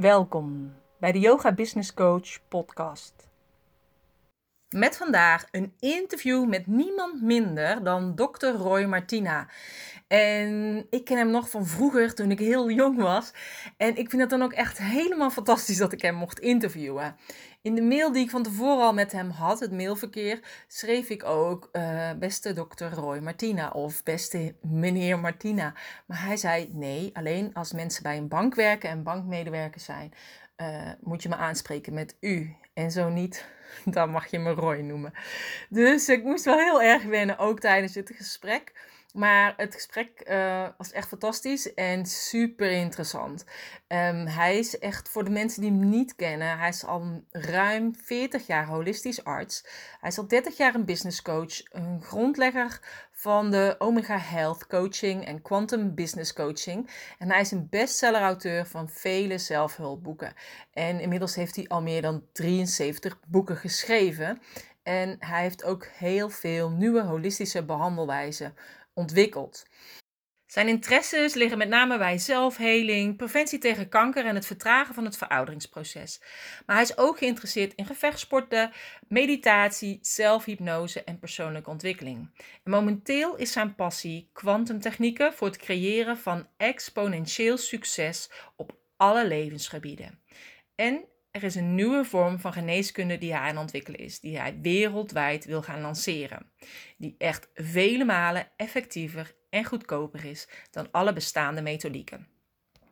Welkom bij de Yoga Business Coach podcast. Met vandaag een interview met niemand minder dan Dr. Roy Martina. En ik ken hem nog van vroeger, toen ik heel jong was. En ik vind het dan ook echt helemaal fantastisch dat ik hem mocht interviewen. In de mail die ik van tevoren al met hem had, het mailverkeer, schreef ik ook uh, beste dokter Roy Martina of beste meneer Martina. Maar hij zei nee, alleen als mensen bij een bank werken en bankmedewerkers zijn, uh, moet je me aanspreken met u. En zo niet, dan mag je me Roy noemen. Dus ik moest wel heel erg wennen, ook tijdens dit gesprek. Maar het gesprek uh, was echt fantastisch en super interessant. Um, hij is echt, voor de mensen die hem niet kennen, hij is al ruim 40 jaar holistisch arts. Hij is al 30 jaar een business coach, een grondlegger van de Omega Health Coaching en Quantum Business Coaching. En hij is een bestseller-auteur van vele zelfhulpboeken. En inmiddels heeft hij al meer dan 73 boeken geschreven. En hij heeft ook heel veel nieuwe holistische behandelwijzen ontwikkeld. Zijn interesses liggen met name bij zelfheling, preventie tegen kanker en het vertragen van het verouderingsproces. Maar hij is ook geïnteresseerd in gevechtsporten, meditatie, zelfhypnose en persoonlijke ontwikkeling. En momenteel is zijn passie kwantumtechnieken voor het creëren van exponentieel succes op alle levensgebieden. En er is een nieuwe vorm van geneeskunde die hij aan het ontwikkelen is, die hij wereldwijd wil gaan lanceren. Die echt vele malen effectiever en goedkoper is dan alle bestaande methodieken.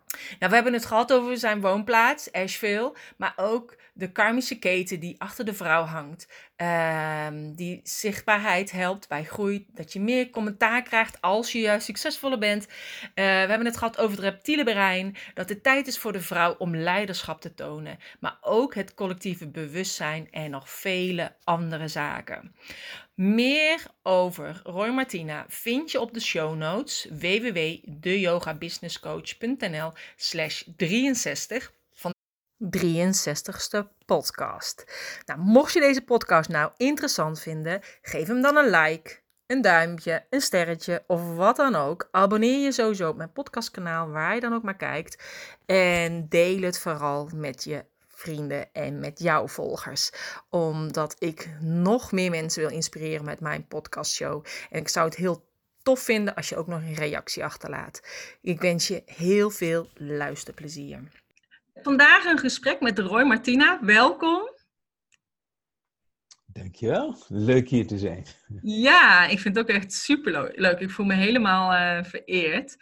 Nou, we hebben het gehad over zijn woonplaats, Asheville, maar ook de karmische keten die achter de vrouw hangt. Um, die zichtbaarheid helpt bij groei, dat je meer commentaar krijgt als je juist succesvoller bent. Uh, we hebben het gehad over het reptiele brein, dat het tijd is voor de vrouw om leiderschap te tonen, maar ook het collectieve bewustzijn en nog vele andere zaken. Meer over Roy Martina vind je op de show notes www.deyogabusinesscoach.nl slash 63 van de 63ste podcast. Nou, mocht je deze podcast nou interessant vinden, geef hem dan een like, een duimpje, een sterretje of wat dan ook. Abonneer je sowieso op mijn podcastkanaal, waar je dan ook maar kijkt. En deel het vooral met je vrienden en met jouw volgers. Omdat ik nog meer mensen wil inspireren met mijn podcastshow. En ik zou het heel tof vinden als je ook nog een reactie achterlaat. Ik wens je heel veel luisterplezier. Vandaag een gesprek met Roy Martina. Welkom. Dankjewel. Leuk hier te zijn. Ja, ik vind het ook echt super leuk. Ik voel me helemaal uh, vereerd.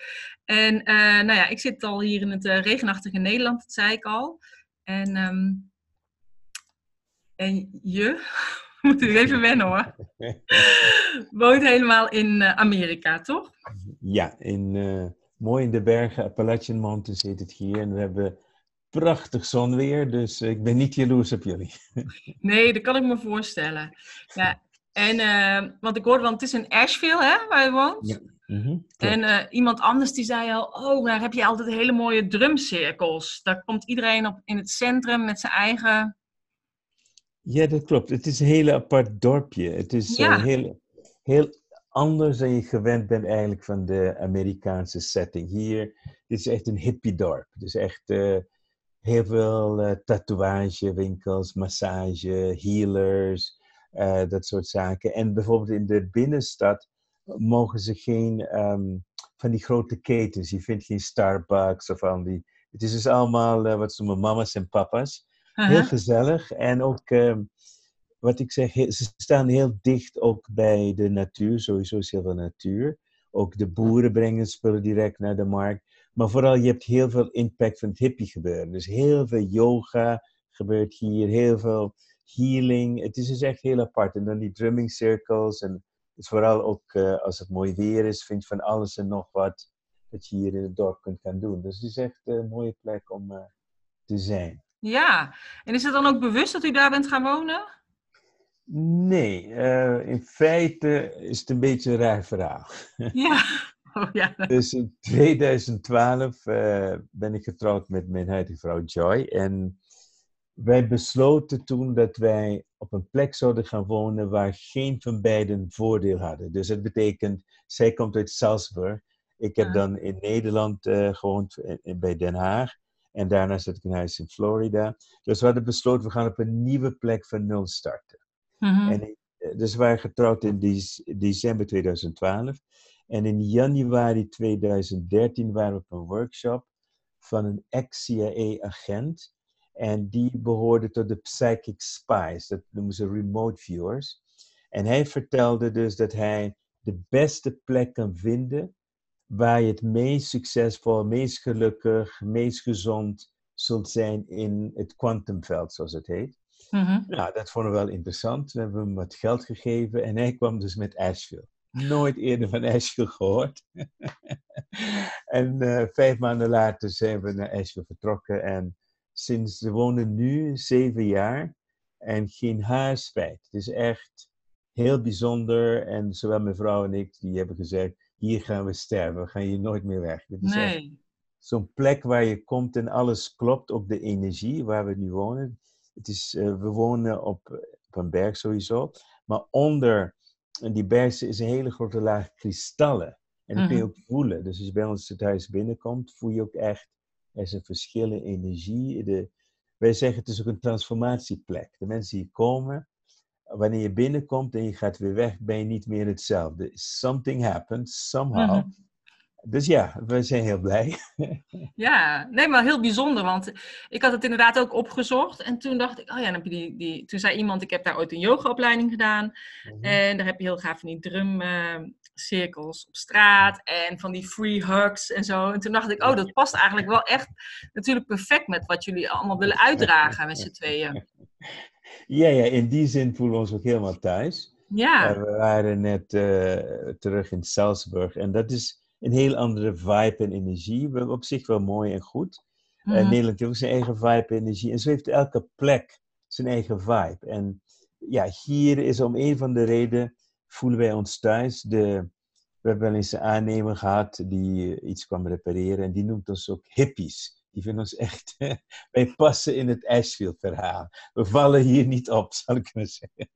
En uh, nou ja, ik zit al hier in het uh, regenachtige Nederland, dat zei ik al. En, um, en je, moet u even wennen hoor, woont helemaal in uh, Amerika, toch? Ja, in, uh, mooi in de bergen, Appalachian Mountains heet het hier. En we hebben prachtig zonweer, dus ik ben niet jaloers op jullie. nee, dat kan ik me voorstellen. Ja, en, uh, want ik hoorde, want het is in Asheville, hè, waar je woont? Ja. Mhm, en uh, iemand anders die zei al, oh, daar heb je altijd hele mooie drumcirkels. Daar komt iedereen op in het centrum met zijn eigen... Ja, dat klopt. Het is een heel apart dorpje. Het is ja. uh, heel, heel anders dan je gewend bent eigenlijk van de Amerikaanse setting. Hier dit is echt een hippie dorp. Het is echt uh, heel veel tatoeagewinkels, massage, healers, dat soort zaken. En bijvoorbeeld in de binnenstad mogen ze geen um, van die grote ketens. Je vindt geen Starbucks of al die. Het is dus allemaal uh, wat ze noemen mama's en papa's. Uh -huh. Heel gezellig. En ook, um, wat ik zeg, ze staan heel dicht ook bij de natuur. Sowieso is heel veel natuur. Ook de boeren brengen spullen direct naar de markt. Maar vooral, je hebt heel veel impact van het hippie gebeuren. Dus heel veel yoga gebeurt hier. Heel veel healing. Het is dus echt heel apart. En dan die drumming circles en dus vooral ook uh, als het mooi weer is, vind je van alles en nog wat dat je hier in het dorp kunt gaan doen. Dus het is echt een mooie plek om uh, te zijn. Ja, en is het dan ook bewust dat u daar bent gaan wonen? Nee, uh, in feite is het een beetje een raar verhaal. Ja. Oh, ja. Dus in 2012 ben ik getrouwd met mijn huidige vrouw Joy. En wij besloten toen dat wij op een plek zouden gaan wonen waar geen van beiden voordeel hadden. Dus dat betekent, zij komt uit Salzburg. Ik heb dan in Nederland uh, gewoond, in, bij Den Haag. En daarna zet ik een huis in Florida. Dus we hadden besloten, we gaan op een nieuwe plek van nul starten. Mhm. en, eh, dus we waren getrouwd in december 2012. En in januari 2013 waren we op een workshop van een ex-CIA-agent. En die behoorde tot de Psychic Spies, dat noemen ze remote viewers. En hij vertelde dus dat hij de beste plek kan vinden waar je het meest succesvol, meest gelukkig, meest gezond zult zijn in het kwantumveld, zoals het heet. Mm Nou, dat vonden we wel interessant. We hebben hem wat geld gegeven en hij kwam dus met Asheville. Nooit eerder van Asheville gehoord. en uh, vijf maanden later zijn we naar Asheville vertrokken en sinds we wonen nu zeven jaar en geen haar spijt. Het is echt heel bijzonder en zowel mijn vrouw en ik die hebben gezegd hier gaan we sterven, we gaan hier nooit meer weg. Dit is nee. zo'n plek waar je komt en alles klopt op de energie waar we nu wonen. Het is, uh, we wonen op, op een berg sowieso, maar onder die berg is een hele grote laag kristallen. En dat kun je mhm. ook voelen. Dus als je bij ons het huis binnenkomt, voel je ook echt, er is een verschil in energie. De, wij zeggen het is ook een transformatieplek. De mensen die komen, wanneer je binnenkomt en je gaat weer weg, ben je niet meer hetzelfde. Something happened, somehow. Mhm. Dus ja, we zijn heel blij. Ja, nee, maar heel bijzonder, want ik had het inderdaad ook opgezocht. En toen dacht ik, oh ja, dan heb je die, die, toen zei iemand, ik heb daar ooit een yogaopleiding gedaan. Mhm. En daar heb je heel gaaf van die drumcirkels op straat en van die free hugs en zo. En toen dacht ik, oh, dat past eigenlijk wel echt natuurlijk perfect met wat jullie allemaal willen uitdragen met z'n tweeën. Ja, ja, in die zin voelen we ons ook helemaal thuis. Ja. Uh, we waren net uh, terug in Salzburg en dat is een heel andere vibe en energie. Op zich wel mooi en goed. Mm. Uh, Nederland heeft ook zijn eigen vibe en energie. En zo heeft elke plek zijn eigen vibe. En ja, hier is om een van de redenen voelen wij ons thuis. De, we hebben wel eens een aannemer gehad die iets kwam repareren en die noemt ons ook hippies. Die vinden ons echt, wij passen in het Ashfield verhaal. We vallen hier niet op, zal ik maar zeggen.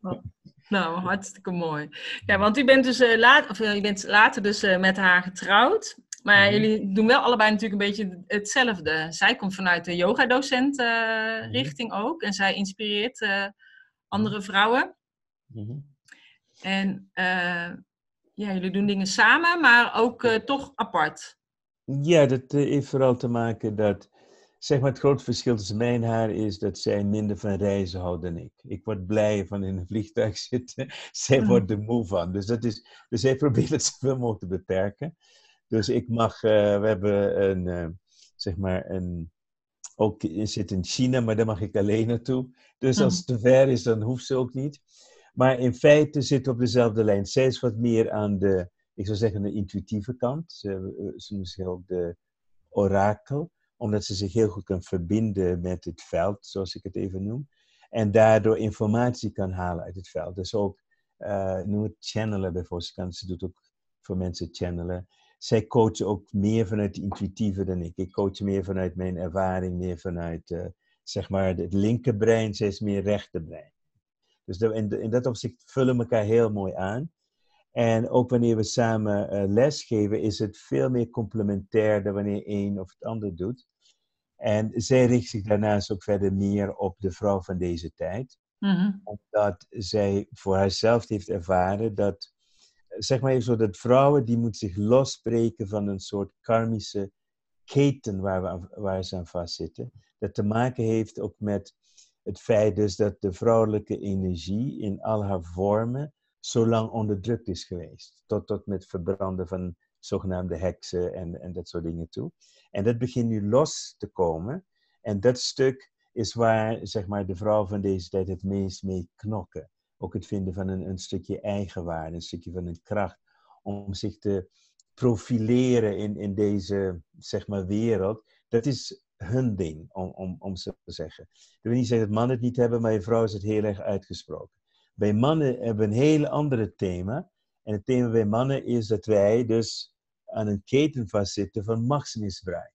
Nou, hartstikke mooi. Ja, want u bent dus uh, laat, of, uh, u bent later dus uh, met haar getrouwd. Maar mhm. jullie doen wel allebei natuurlijk een beetje hetzelfde. Zij komt vanuit de yogadocent mhm. richting ook. En zij inspireert andere mhm. vrouwen. En ja, jullie doen dingen samen, maar ook toch apart. Ja, dat heeft vooral te maken dat zeg maar, het grote verschil tussen mijn haar is dat zij minder van reizen houdt dan ik. Ik word blij van in een vliegtuig zitten. Zij mm. wordt er moe van. Dus, dat is, dus zij probeert het zoveel mogelijk te beperken. Dus ik mag, uh, we hebben een, uh, zeg maar, een, ook zit in China, maar daar mag ik alleen naartoe. Dus als mm. het te ver is, dan hoeft ze ook niet. Maar in feite zitten we op dezelfde lijn. Zij is wat meer aan de, ik zou zeggen, de intuïtieve kant. Ze, eh, ze noemen zich ook de orakel omdat ze zich heel goed kan verbinden met het veld, zoals ik het even noem. En daardoor informatie kan halen uit het veld. Dus ook, uh, noem het channelen bijvoorbeeld. Ze doet ook voor mensen channelen. Zij coachen ook meer vanuit het intuïtieve dan ik. Ik coach meer vanuit mijn ervaring, meer vanuit, uh, zeg maar, het linkerbrein. Zij is meer rechterbrein. Dus in, dat opzicht vullen elkaar heel mooi aan. En ook wanneer we samen uh, lesgeven, is het veel meer complementair dan wanneer een of het ander doet. En zij richt zich daarnaast ook verder meer op de vrouw van deze tijd. Mm Omdat zij voor haarzelf heeft ervaren dat, zeg maar even zo, dat vrouwen die moet zich losbreken van een soort karmische keten waar, we, waar ze aan vastzitten. Dat te maken heeft ook met het feit dus dat de vrouwelijke energie in al haar vormen zo lang onderdrukt is geweest. Tot, tot met verbranden van zogenaamde heksen en, en dat soort dingen toe. En dat begint nu los te komen. En dat stuk is waar zeg maar, de vrouw van deze tijd het meest mee knokken. Ook het vinden van een, een stukje eigenwaarde, een stukje van een kracht om zich te profileren in, in deze zeg maar, wereld. Dat is hun ding, om, om, om zo te zeggen. Ik wil niet zeggen dat mannen het niet hebben, maar bij vrouw is het heel erg uitgesproken. Bij mannen hebben een heel ander thema. En het thema bij mannen is dat wij dus aan een keten vastzitten van machtsmisbruik.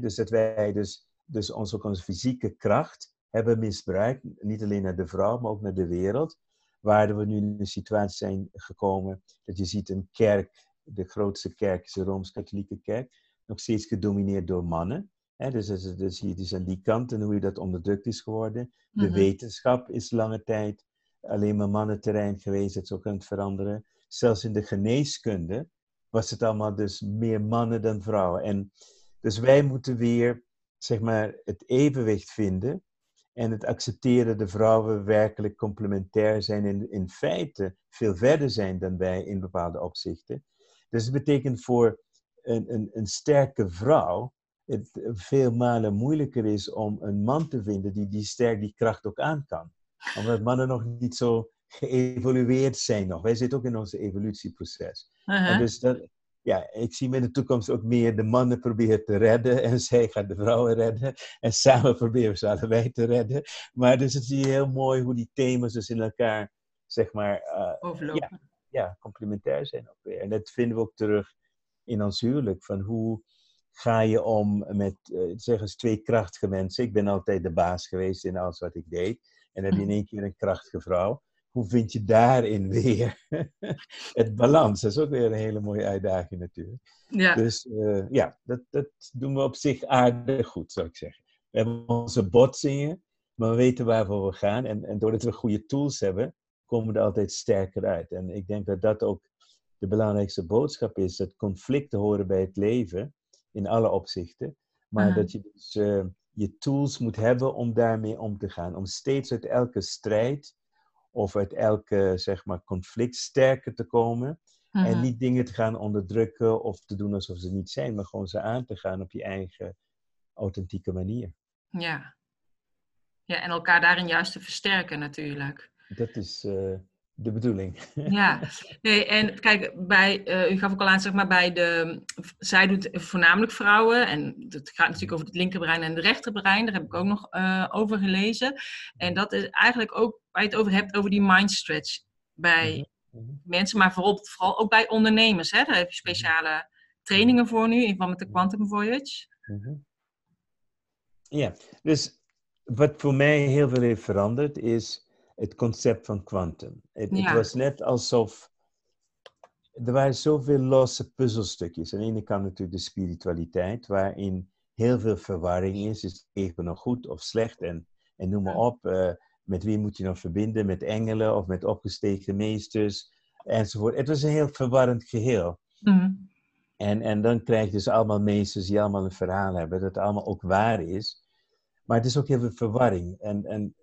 dus dat wij dus, dus onze, ook onze fysieke kracht hebben misbruikt, niet alleen naar de vrouw, maar ook naar de wereld. Waar we nu in een situatie zijn gekomen dat je ziet een kerk, de grootste kerk is de Rooms-Katholieke kerk, nog steeds gedomineerd door mannen. Dus, dus, dus je dus aan die kant en hoe je dat onderdrukt is geworden. De mhm. wetenschap is lange tijd alleen maar mannenterrein geweest, dat is ook aan het veranderen. Zelfs in de geneeskunde was het allemaal dus meer mannen dan vrouwen. En dus wij moeten weer, zeg maar, het evenwicht vinden en het accepteren dat vrouwen werkelijk complementair zijn en in feite veel verder zijn dan wij in bepaalde opzichten. Dus het betekent voor een, een, een sterke vrouw het veel malen moeilijker is om een man te vinden die die sterk die kracht ook aan kan. Omdat mannen nog niet zo geëvolueerd zijn nog. Wij zitten ook in ons evolutieproces. En dus dat, ja, ik zie me in de toekomst ook meer de mannen proberen te redden en zij gaan de vrouwen redden. En samen proberen we ze allebei te redden. Maar dus het zie je heel mooi hoe die thema's dus in elkaar, zeg maar, uh, overlopen. Ja, ja, complementair zijn ook weer. En dat vinden we ook terug in ons huwelijk. Van hoe ga je om met, uh, zeg eens, twee krachtige mensen. Ik ben altijd de baas geweest in alles wat ik deed. En dan heb je in mhm. één keer een krachtige vrouw hoe vind je daarin weer het balans? Dat is ook weer een hele mooie uitdaging natuurlijk. Ja. Dus uh, ja, dat, dat doen we op zich aardig goed, zou ik zeggen. We hebben onze botsingen, maar we weten waarvoor we gaan. En, en doordat we goede tools hebben, komen we er altijd sterker uit. En ik denk dat dat ook de belangrijkste boodschap is. Dat conflicten horen bij het leven, in alle opzichten. Maar dat je dus uh, je tools moet hebben om daarmee om te gaan. Om steeds uit elke strijd of uit elke zeg maar, conflict sterker te komen. En mhm. niet dingen te gaan onderdrukken of te doen alsof ze niet zijn, maar gewoon ze aan te gaan op je eigen authentieke manier. Ja, ja en elkaar daarin juist te versterken natuurlijk. Dat is, uh, de bedoeling. Ja, nee, en kijk, bij, uh, u gaf ook al aan, zeg maar, bij de, zij doet voornamelijk vrouwen, en het gaat natuurlijk over het linkerbrein en het rechterbrein, daar heb ik ook nog uh, over gelezen. En dat is eigenlijk ook, waar je het over hebt, over die mind stretch bij mhm, mhm. mensen, maar vooral, vooral ook bij ondernemers. Hè? Daar heb je speciale trainingen voor nu, in verband met de Quantum Voyage. Mhm. Ja, dus wat voor mij heel veel heeft veranderd is het concept van quantum. Het, was net alsof er waren zoveel losse puzzelstukjes. Aan de ene kant natuurlijk de spiritualiteit, waarin heel veel verwarring is. Is het nog goed of slecht? En, en noem maar op. Uh, met wie moet je nog verbinden? Met engelen of met opgestegen meesters? Enzovoort. Het was een heel verwarrend geheel. Mhm. En, en dan krijg je dus allemaal meesters die allemaal een verhaal hebben, dat het allemaal ook waar is. Maar het is ook heel veel verwarring. En, en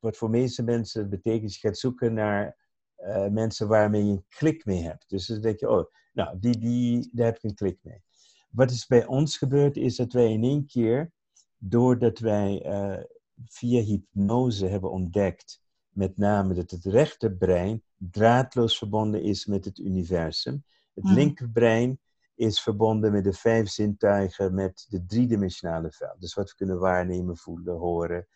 wat voor meeste mensen betekent, je gaat zoeken naar uh, mensen waarmee je een klik mee hebt. Dus dan denk je, oh, nou, die, die, daar heb ik een klik mee. Wat is bij ons gebeurd, is dat wij in één keer, doordat wij uh, via hypnose hebben ontdekt, met name dat het rechterbrein draadloos verbonden is met het universum. Het mhm. linkerbrein is verbonden met de vijf zintuigen, met de driedimensionale veld. Dus wat we kunnen waarnemen, voelen, horen,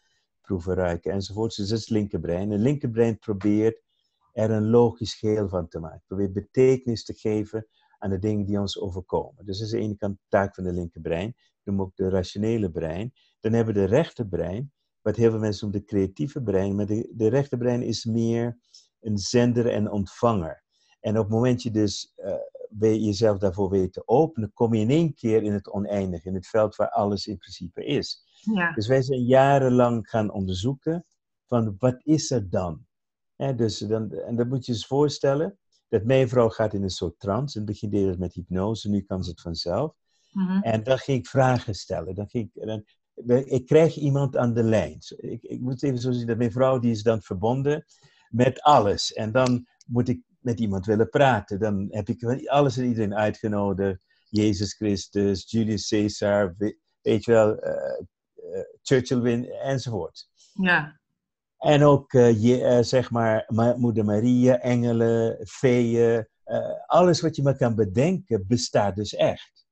proeven, ruiken enzovoort. Dus dat is het linkerbrein. Het linkerbrein probeert er een logisch geheel van te maken. Probeert betekenis te geven aan de dingen die ons overkomen. Dus dat is de ene kant de taak van de linkerbrein. We noemen ook de rationele brein. Dan hebben we de rechterbrein, wat heel veel mensen noemen de creatieve brein. Maar de, rechterbrein is meer een zender en ontvanger. En op het moment je dus uh, jezelf daarvoor weet te openen, kom je in één keer in het oneindige, in het veld waar alles in principe is. Ja. Dus wij zijn jarenlang gaan onderzoeken van wat is er dan? dus dan en dat moet je je voorstellen, dat mijn vrouw gaat in een soort trance. In het begin deed het met hypnose, nu kan ze het vanzelf. Mhm. En dan ging ik vragen stellen. Dan ging ik, dan, ik krijg iemand aan de lijn. Ik, ik moet even zo zien dat mijn vrouw die is dan verbonden met alles. En dan moet ik met iemand willen praten. Dan heb ik alles en iedereen uitgenodigd. Jezus Christus, Julius Caesar, weet je wel, uh, Churchill win, enzovoort. Ja. En ook, uh, je, zeg maar, Moeder Maria, engelen, feeën, alles wat je maar kan bedenken, bestaat dus echt.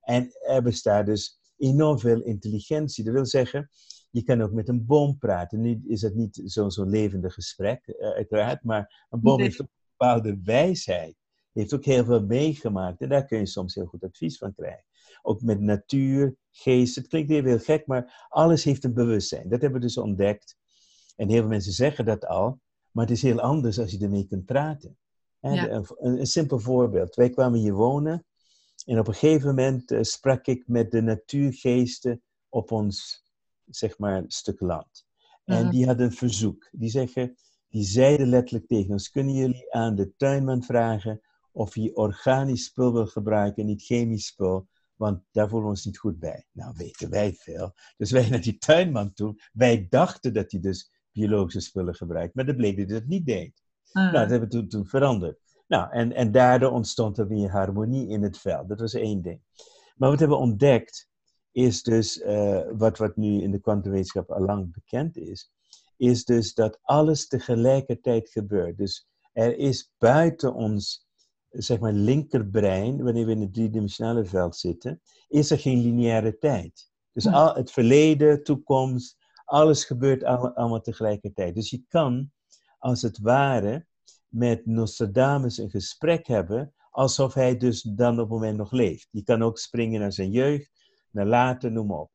En er bestaat dus enorm veel intelligentie. Dat wil zeggen, je kan ook met een boom praten. Nu is het niet zo'n zo levendig gesprek, uiteraard, maar een boom heeft ook een bepaalde wijsheid. Heeft ook heel veel meegemaakt en daar kun je soms heel goed advies van krijgen ook met natuur, geest. Het klinkt even heel gek, maar alles heeft een bewustzijn. Dat hebben we dus ontdekt. En heel veel mensen zeggen dat al, maar het is heel anders als je ermee kunt praten. Een, een, simpel voorbeeld. Wij kwamen hier wonen En op een gegeven moment uh, sprak ik met de natuurgeesten op ons, zeg maar, stuk land. En mhm. die hadden een verzoek. Die zeggen, die zeiden letterlijk tegen ons, kunnen jullie aan de tuinman vragen of hij organisch spul wil gebruiken en niet chemisch spul, want daar voelen we ons niet goed bij. Nou, weten wij veel. Dus wij naar die tuinman toe. Wij dachten dat hij dus biologische spullen gebruikt, maar dat bleek dat hij dat niet deed. Ah. Nou, dat hebben we toen, toen veranderd. Nou, en, en daardoor ontstond er weer harmonie in het veld. Dat was één ding. Maar wat we hebben ontdekt, is dus, uh, wat, wat nu in de kwantumwetenschap al lang bekend is, is dus dat alles tegelijkertijd gebeurt. Dus er is buiten ons, zeg maar, linkerbrein, wanneer we in het driedimensionale veld zitten, is er geen lineaire tijd. Dus al het verleden, toekomst, alles gebeurt allemaal tegelijkertijd. Dus je kan, als het ware, met Nostradamus een gesprek hebben, alsof hij dus dan op het moment nog leeft. Je kan ook springen naar zijn jeugd, naar later, noem maar op.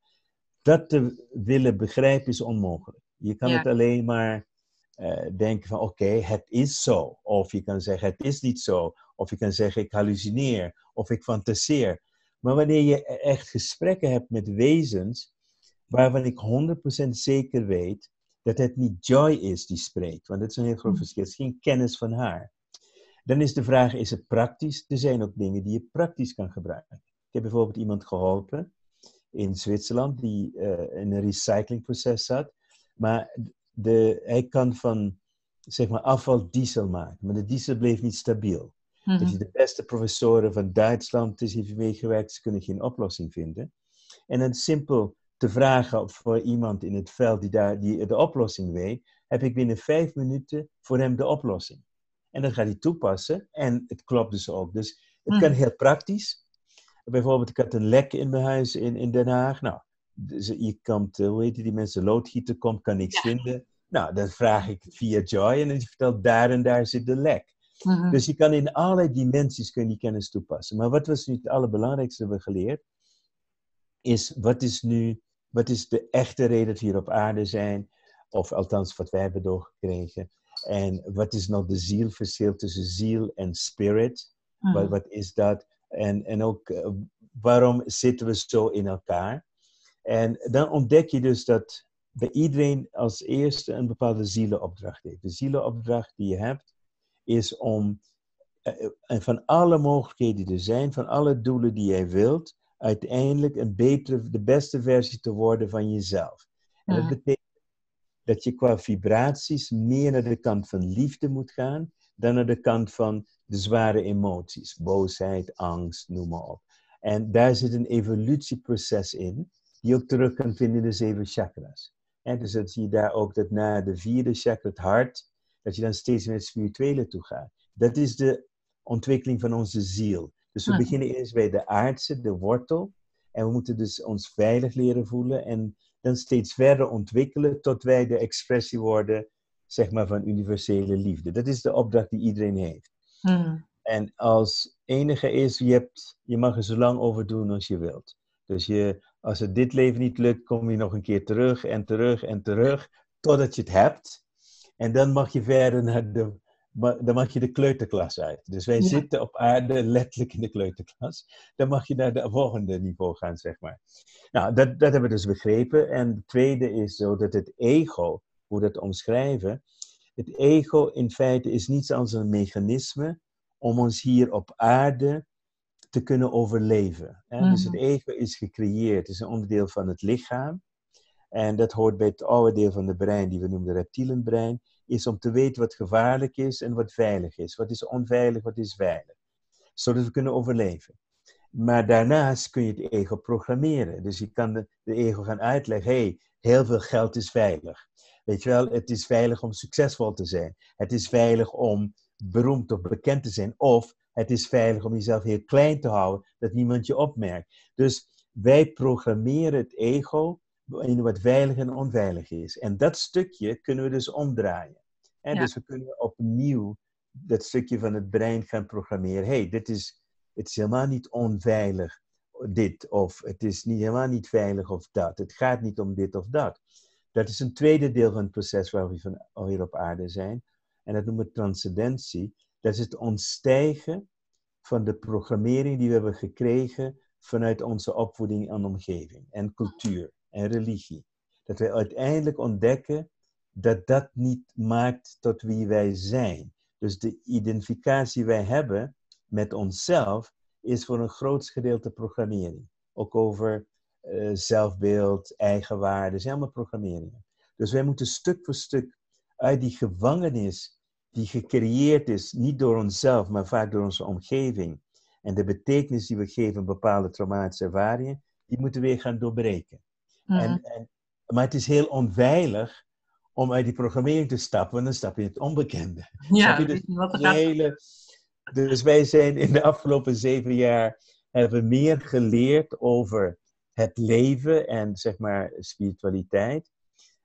Dat te willen begrijpen is onmogelijk. Je kan het alleen maar uh, denken van oké, het is zo. Of je kan zeggen het is niet zo. Of je kan zeggen ik hallucineer. Of ik fantaseer. Maar wanneer je e-, echt gesprekken hebt met wezens, waarvan ik 100% zeker weet dat het niet Joy is die spreekt, want dat is een heel groot hm. verschil. Het is geen kennis van haar. Dan is de vraag, is het praktisch? Er zijn ook dingen die je praktisch kan gebruiken. Ik heb bijvoorbeeld iemand geholpen in Zwitserland die uh, in een recyclingproces zat. Maar de, hij kan van zeg maar, afval diesel maken, maar de diesel bleef niet stabiel. Mm Dus de beste professoren van Duitsland is hier meegewerkt, ze kunnen geen oplossing vinden. En een simpel te vragen voor iemand in het veld die, daar, die de oplossing weet, heb ik binnen vijf minuten voor hem de oplossing. En dat gaat hij toepassen en het klopt dus ook. Dus het kan hmm. heel praktisch. Bijvoorbeeld, ik had een lek in mijn huis in, in Den Haag. Nou, dus je komt, hoe heet die mensen, loodgieter komt, kan niks vinden. Nou, dan vraag ik via Joy en die vertelt daar en daar zit de lek. Mhm. Dus je kan in allerlei dimensies kun je die kennis toepassen. Maar wat was nu het allerbelangrijkste dat we geleerd? Is wat is nu wat is de echte reden dat we hier op aarde zijn? Of althans, wat wij hebben doorgekregen. En wat is nou de zielverschil tussen ziel en spirit? Wat, hmm. wat, is dat? En, en ook, uh, waarom zitten we zo in elkaar? En dan ontdek je dus dat bij iedereen als eerste een bepaalde zielenopdracht heeft. De zielenopdracht die je hebt, is om uh, van alle mogelijkheden die er zijn, van alle doelen die jij wilt, uiteindelijk een betere, de beste versie te worden van jezelf. En dat betekent dat je qua vibraties meer naar de kant van liefde moet gaan dan naar de kant van de zware emoties, boosheid, angst, noem maar op. En daar zit een evolutieproces in, die ook terug kan vinden in de zeven chakras. En dus dat zie je daar ook dat na de vierde chakra, het hart, dat je dan steeds meer het spirituele toe gaat. Dat is de ontwikkeling van onze ziel. Dus we beginnen eerst bij de aardse, de wortel. En we moeten dus ons veilig leren voelen en dan steeds verder ontwikkelen tot wij de expressie worden, zeg maar, van universele liefde. Dat is de opdracht die iedereen heeft. Hm. En als enige is, je, hebt, je mag er zo lang over doen als je wilt. Dus je, als het dit leven niet lukt, kom je nog een keer terug en terug en terug, totdat je het hebt. En dan mag je verder naar de dan mag je de kleuterklas uit. Dus wij zitten op aarde letterlijk in de kleuterklas. Dan mag je naar de volgende niveau gaan, zeg maar. Nou, dat, dat hebben we dus begrepen. En het tweede is zo dat het ego, hoe dat omschrijven, het ego in feite is niets anders dan een mechanisme om ons hier op aarde te kunnen overleven. Dus het mhm. ego is gecreëerd, het is een onderdeel van het lichaam. En dat hoort bij het oude deel van het brein, die we noemen de reptielenbrein is om te weten wat gevaarlijk is en wat veilig is. Wat is onveilig, wat is veilig. Zodat we kunnen overleven. Maar daarnaast kun je het ego programmeren. Dus je kan de, ego gaan uitleggen, hey, heel veel geld is veilig. Weet je wel, het is veilig om succesvol te zijn. Het is veilig om beroemd of bekend te zijn. Of het is veilig om jezelf heel klein te houden, dat niemand je opmerkt. Dus wij programmeren het ego in wat veilig en onveilig is. En dat stukje kunnen we dus omdraaien. En dus we kunnen opnieuw dat stukje van het brein gaan programmeren. hey, dit is, het is helemaal niet onveilig, dit. Of het is niet, helemaal niet veilig of dat. Het gaat niet om dit of dat. Dat is een tweede deel van het proces waar we van hier op aarde zijn. En dat noemen we transcendentie. Dat is het ontstijgen van de programmering die we hebben gekregen vanuit onze opvoeding en omgeving en cultuur en religie. Dat wij uiteindelijk ontdekken dat dat niet maakt tot wie wij zijn. Dus de identificatie wij hebben met onszelf is voor een groot gedeelte programmering. Ook over uh, zelfbeeld, eigenwaarde, zijn allemaal programmeringen. Dus wij moeten stuk voor stuk uit die gevangenis die gecreëerd is, niet door onszelf, maar vaak door onze omgeving, en de betekenis die we geven aan bepaalde traumatische ervaringen, die moeten we weer gaan doorbreken. Mhm. En, en, maar het is heel onveilig om uit die programmering te stappen, want dan stap je in het onbekende. Ja, dus, wat hele, dus wij zijn in de afgelopen zeven jaar hebben meer geleerd over het leven en zeg maar spiritualiteit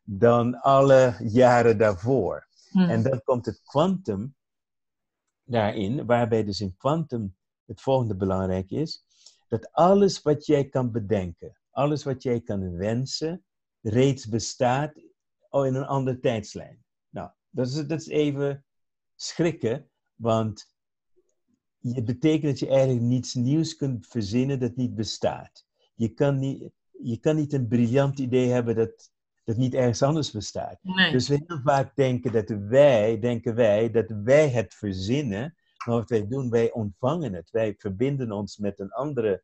dan alle jaren daarvoor. Mhm. En dan komt het kwantum daarin, waarbij dus in kwantum het volgende belangrijk is, dat alles wat jij kan bedenken, alles wat jij kan wensen, reeds bestaat in een andere tijdslijn. Nou, dat is, dat is even schrikken, want je betekent dat je eigenlijk niets nieuws kunt verzinnen dat niet bestaat. Je kan niet, je kan niet een briljant idee hebben dat, dat niet ergens anders bestaat. Dus we heel vaak denken dat wij, denken wij, dat wij het verzinnen, maar wat wij doen, wij ontvangen het. Wij verbinden ons met een andere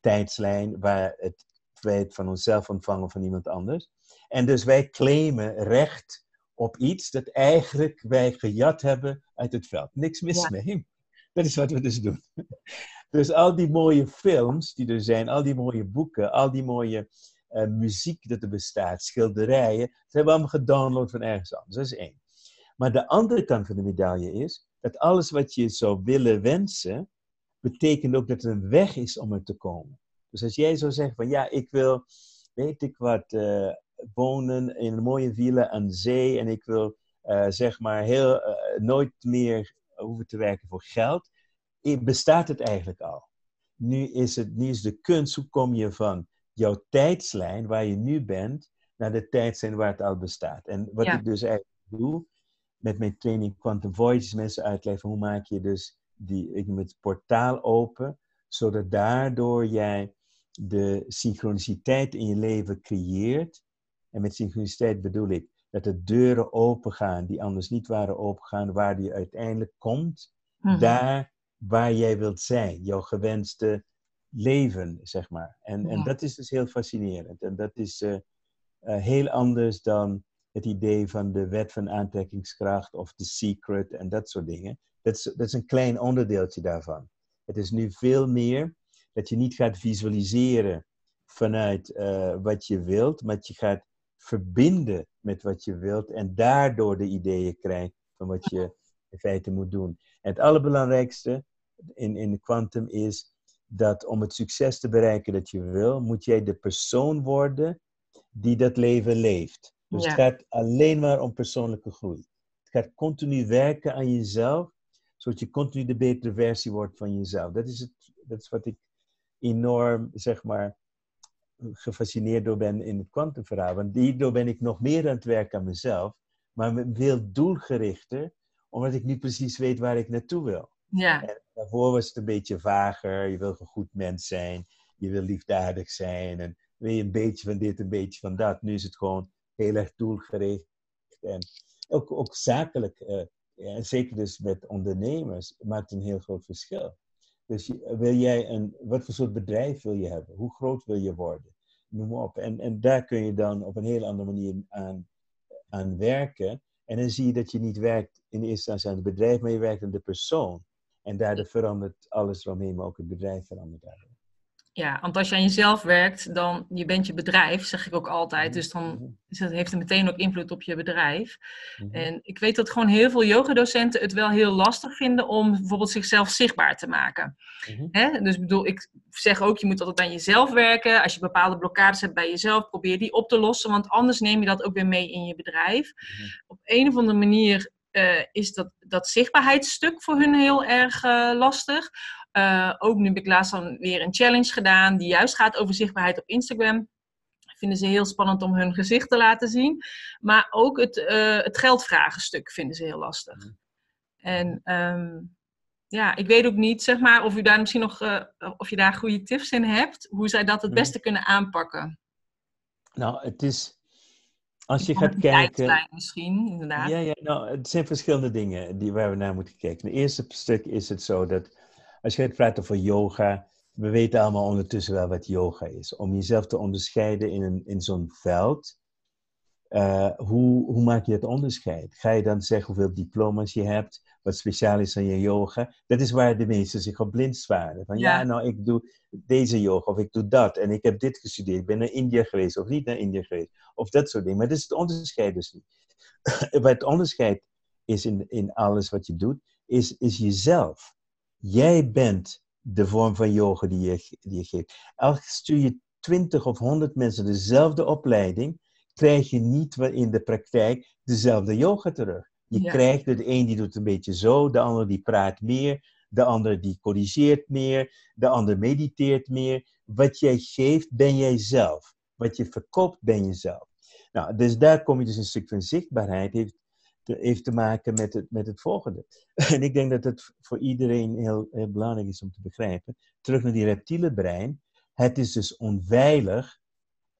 tijdslijn waar het, wij het van onszelf ontvangen van iemand anders. En dus wij claimen recht op iets dat eigenlijk wij gejat hebben uit het veld. Niks mis mee. Dat is wat we dus doen. Dus al die mooie films die er zijn, al die mooie boeken, al die mooie muziek dat er bestaat, schilderijen, ze hebben we allemaal gedownload van ergens anders. Dat is één. Maar de andere kant van de medaille is dat alles wat je zou willen wensen, betekent ook dat er een weg is om er te komen. Dus als jij zou zeggen van ja, ik wil, weet ik wat, uh, wonen in een mooie villa aan zee en ik wil uh, zeg maar heel, nooit meer hoeven te werken voor geld, bestaat het eigenlijk al. Nu is, het, nu is de kunst, hoe kom je van jouw tijdslijn, waar je nu bent, naar de tijdslijn waar het al bestaat. En wat ik dus eigenlijk doe, met mijn training Quantum Voyages mensen uitleggen hoe maak je dus die, ik noem het portaal open, zodat daardoor jij de synchroniciteit in je leven creëert. En met synchroniciteit bedoel ik dat de deuren open gaan die anders niet waren opengegaan, waar die uiteindelijk komt, mhm. daar waar jij wilt zijn, jouw gewenste leven, zeg maar. En, en dat is dus heel fascinerend. En dat is uh, uh, heel anders dan het idee van de wet van aantrekkingskracht of de secret en dat soort dingen. Dat is, dat is een klein onderdeeltje daarvan. Het is nu veel meer dat je niet gaat visualiseren vanuit uh, wat je wilt, maar je gaat verbinden met wat je wilt en daardoor de ideeën krijgt van wat je in feite moet doen. En het allerbelangrijkste in, in quantum is dat om het succes te bereiken dat je wil, moet jij de persoon worden die dat leven leeft. Dus het gaat alleen maar om persoonlijke groei. Het gaat continu werken aan jezelf, zodat je continu de betere versie wordt van jezelf. Dat is, het, dat is wat ik enorm, zeg maar, gefascineerd door ben in het kwantumverhaal. Want hierdoor ben ik nog meer aan het werken aan mezelf, maar veel doelgerichter, omdat ik niet precies weet waar ik naartoe wil. Ja. En daarvoor was het een beetje vager. Je wil een goed mens zijn, je wil liefdadig zijn en wil je een beetje van dit, een beetje van dat. Nu is het gewoon heel erg doelgericht. En ook, ook zakelijk, ja, zeker dus met ondernemers, maakt een heel groot verschil. Dus wil jij een, wat voor soort bedrijf wil je hebben? Hoe groot wil je worden? Noem op. En, en daar kun je dan op een heel andere manier aan, aan werken. En dan zie je dat je niet werkt in eerste instantie aan het bedrijf, maar je werkt aan de persoon. En daardoor verandert alles eromheen, maar ook het bedrijf verandert daardoor. Ja, want als je aan jezelf werkt, dan je bent je bedrijf, zeg ik ook altijd. Mhm, dus dan mhm. heeft het meteen ook invloed op je bedrijf. Mhm. En ik weet dat gewoon heel veel yogadocenten het wel heel lastig vinden om bijvoorbeeld zichzelf zichtbaar te maken. Hè? Dus bedoel, ik zeg ook, je moet altijd aan jezelf werken. Als je bepaalde blokkades hebt bij jezelf, probeer die op te lossen. Want anders neem je dat ook weer mee in je bedrijf. Op een of andere manier uh, is dat, dat zichtbaarheidsstuk voor hun heel erg uh, lastig. Uh, ook nu heb ik laatst dan weer een challenge gedaan die juist gaat over zichtbaarheid op Instagram. Vinden ze heel spannend om hun gezicht te laten zien. Maar ook het, het geldvragenstuk vinden ze heel lastig. En um, ja, ik weet ook niet, zeg maar, of u daar misschien nog, of je daar goede tips in hebt, hoe zij dat het beste kunnen aanpakken. Nou, het is, als je gaat kijken... misschien, inderdaad. Ja, ja, nou, het zijn verschillende dingen die, waar we naar moeten kijken. Het eerste stuk is het zo dat, als je gaat praten over yoga, we weten allemaal ondertussen wel wat yoga is. Om jezelf te onderscheiden in, een, in zo'n veld, uh, hoe, hoe maak je het onderscheid? Ga je dan zeggen hoeveel diploma's je hebt, wat speciaal is aan je yoga? Dat is waar de meesten zich op blind zwaren. Van ja. nou, ik doe deze yoga of ik doe dat en ik heb dit gestudeerd. Ik ben naar India geweest of niet naar India geweest. Of dat soort dingen. Maar dat is het onderscheid dus niet. wat het onderscheid is in, in alles wat je doet, is, is jezelf. Jij bent de vorm van yoga die je, die je geeft. Als stuur je 20 of 100 mensen dezelfde opleiding, krijg je niet in de praktijk dezelfde yoga terug. Je krijgt de een die doet een beetje zo, de ander die praat meer, de ander die corrigeert meer, de ander mediteert meer. Wat jij geeft, ben jij zelf. Wat je verkoopt, ben je zelf. Nou, dus daar kom je dus een stuk van zichtbaarheid, heeft te, heeft te maken met het, met het volgende. En ik denk dat het voor iedereen heel, heel belangrijk is om te begrijpen. Terug naar die reptiele brein. Het is dus onveilig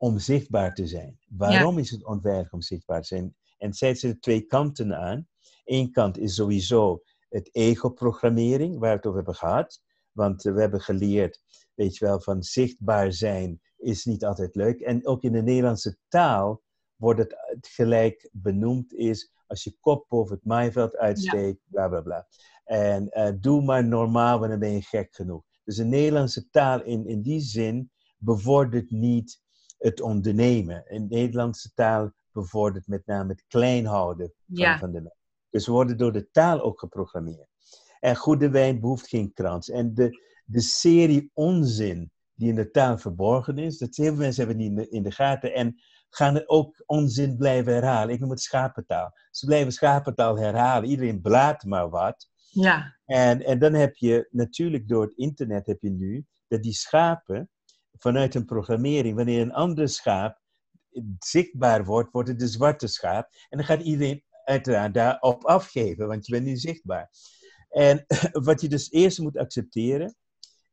om zichtbaar te zijn. Waarom is het onveilig om zichtbaar te zijn? En het zet er twee kanten aan. Eén kant is sowieso het ego-programmering, waar we het over hebben gehad. Want we hebben geleerd, weet je wel, van zichtbaar zijn is niet altijd leuk. En ook in de Nederlandse taal wordt het gelijk benoemd is als je kop boven het maaiveld uitsteekt, bla bla bla. En uh, doe maar normaal, want dan ben je gek genoeg. Dus de Nederlandse taal in, in die zin bevordert niet het ondernemen. In de Nederlandse taal bevordert met name het klein houden van, van de mensen. Dus we worden door de taal ook geprogrammeerd. En goede wijn behoeft geen krans. En de, de serie onzin die in de taal verborgen is, dat heel veel mensen hebben die in de, in de gaten en gaan er ook onzin blijven herhalen. Ik noem het schapentaal. Ze blijven schapentaal herhalen. Iedereen blaat maar wat. Ja. En, en dan heb je natuurlijk door het internet heb je nu dat die schapen vanuit een programmering, wanneer een ander schaap zichtbaar wordt, wordt het de zwarte schaap. En dan gaat iedereen uiteraard daarop afgeven, want je bent niet zichtbaar. En wat je dus eerst moet accepteren,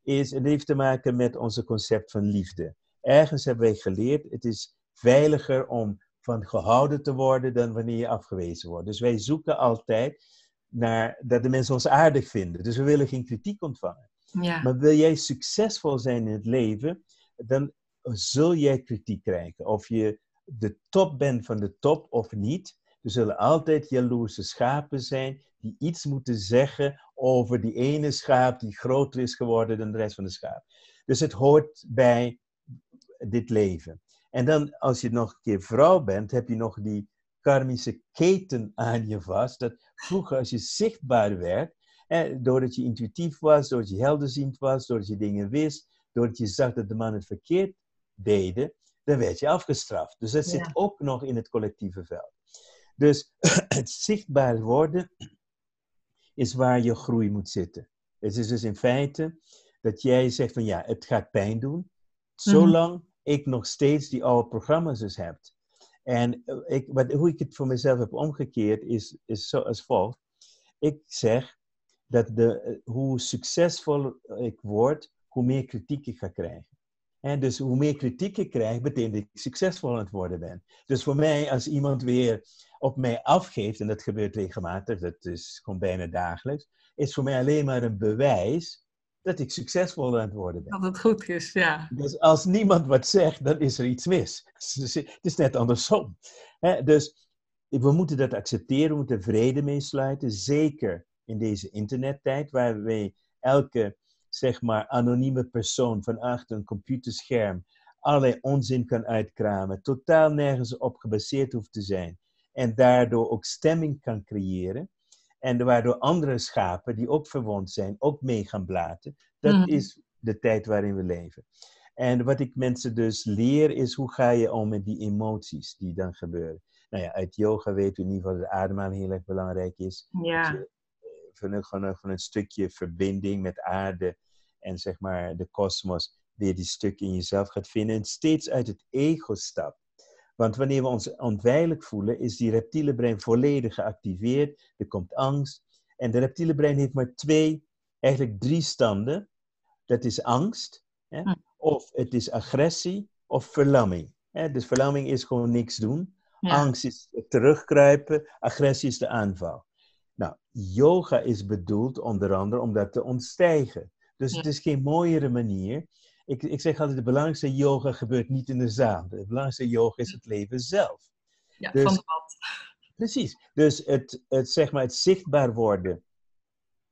is, het heeft te maken met onze concept van liefde. Ergens hebben wij geleerd, het is veiliger om van gehouden te worden dan wanneer je afgewezen wordt. Dus wij zoeken altijd naar dat de mensen ons aardig vinden. Dus we willen geen kritiek ontvangen. Ja. Maar wil jij succesvol zijn in het leven, dan zul jij kritiek krijgen. Of je de top bent van de top of niet. Er zullen altijd jaloerse schapen zijn die iets moeten zeggen over die ene schaap die groter is geworden dan de rest van de schaap. Dus het hoort bij dit leven. En dan, als je nog een keer vrouw bent, heb je nog die karmische keten aan je vast. Dat vroeger, als je zichtbaar werd, doordat je intuïtief was, doordat je helderziend was, doordat je dingen wist, doordat je zag dat de man het verkeerd deden, dan werd je afgestraft. Dus dat zit ook nog in het collectieve veld. Dus het zichtbaar worden is waar je groei moet zitten. Het is dus in feite dat jij zegt van ja, het gaat pijn doen, zolang ik nog steeds die oude programma's dus heb. En eh, ik, wat, hoe ik het voor mezelf heb omgekeerd is, is zoals volgt. Ik zeg dat de, eh, hoe succesvol ik word, hoe meer kritiek ik ga krijgen. En dus hoe meer kritiek ik krijg, betekent dat ik succesvol aan het worden ben. Dus voor mij, als iemand weer op mij afgeeft, en dat gebeurt regelmatig, dat is gewoon bijna dagelijks, is voor mij alleen maar een bewijs dat ik succesvol aan het worden ben. Dat het goed is, ja. Dus als niemand wat zegt, dan is er iets mis. Dus het is net andersom. Dus we moeten dat accepteren, we moeten vrede mee sluiten, zeker in deze internettijd, waar wij elke zeg maar, anonieme persoon van achter een computerscherm allerlei onzin kan uitkramen, totaal nergens op gebaseerd hoeft te zijn en daardoor ook stemming kan creëren en waardoor andere schapen die ook verwond zijn ook mee gaan blaten. Dat mhm. is de tijd waarin we leven. En wat ik mensen dus leer is hoe ga je om met die emoties die dan gebeuren. Nou ja, uit yoga weten we in ieder geval dat de ademhaling heel erg belangrijk is. Ja van een, van, een, van een stukje verbinding met aarde en zeg maar de kosmos, weer die stuk in jezelf gaat vinden en steeds uit het ego stapt. Want wanneer we ons onveilig voelen, is die reptiele brein volledig geactiveerd. Er komt angst. En de reptiele brein heeft maar twee eigenlijk drie standen. Dat is angst, hè? Hm. of het is agressie, of verlamming. Hè? Dus verlamming is gewoon niks doen. Angst is terugkruipen, agressie is de aanval. Yoga is bedoeld onder andere om dat te ontstijgen. Dus het is geen mooiere manier. Ik, ik zeg altijd, de belangrijkste yoga gebeurt niet in de zaal. De belangrijkste yoga is het leven zelf. Ja, dus, van de pad. Precies. Dus het, het, zeg maar, het zichtbaar worden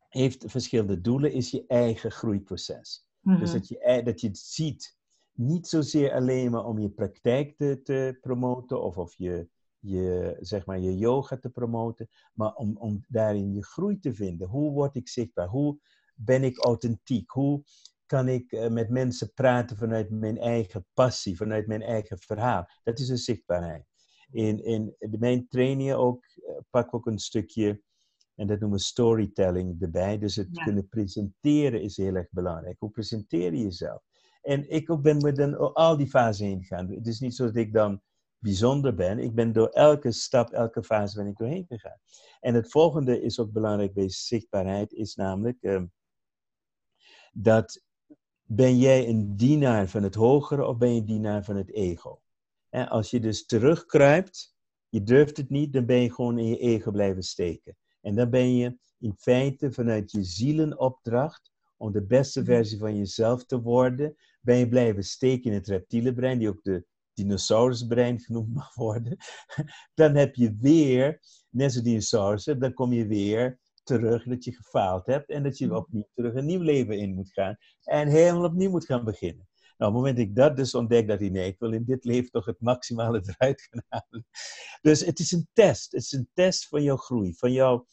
heeft verschillende doelen, is je eigen groeiproces. Dus mhm. dat je, dat je het ziet, niet zozeer alleen maar om je praktijk te, te promoten of, of je, je, zeg maar, je yoga te promoten, maar om, om daarin je groei te vinden. Hoe word ik zichtbaar? Hoe ben ik authentiek? Hoe kan ik uh, met mensen praten vanuit mijn eigen passie, vanuit mijn eigen verhaal? Dat is een zichtbaarheid. In, in mijn trainingen ook, uh, pak ook een stukje, en dat noemen we storytelling erbij. Dus het kunnen presenteren is heel erg belangrijk. Hoe presenteer je jezelf? En ik ook ben met dan al die fasen heen gegaan. Het is niet zo dat ik dan bijzonder ben. Ik ben door elke stap, elke fase ben ik doorheen gegaan. En het volgende is ook belangrijk bij zichtbaarheid, is namelijk uh, dat ben jij een dienaar van het hogere of ben je een dienaar van het ego? En als je dus terugkruipt, je durft het niet, dan ben je gewoon in je ego blijven steken. En dan ben je in feite vanuit je zielenopdracht om de beste mhm. versie van jezelf te worden, ben je blijven steken in het reptiele brein, die ook de dinosaurusbrein genoemd mag worden. Dan heb je weer, net zoals dinosaurussen, dan kom je weer terug dat je gefaald hebt en dat je mhm. opnieuw terug een nieuw leven in moet gaan en helemaal opnieuw moet gaan beginnen. Nou, op het moment dat ik dat dus ontdek, dat ik nee, ik wil in dit leven toch het maximale eruit gaan halen. Dus het is een test. Het is een test van jouw groei, van jouw,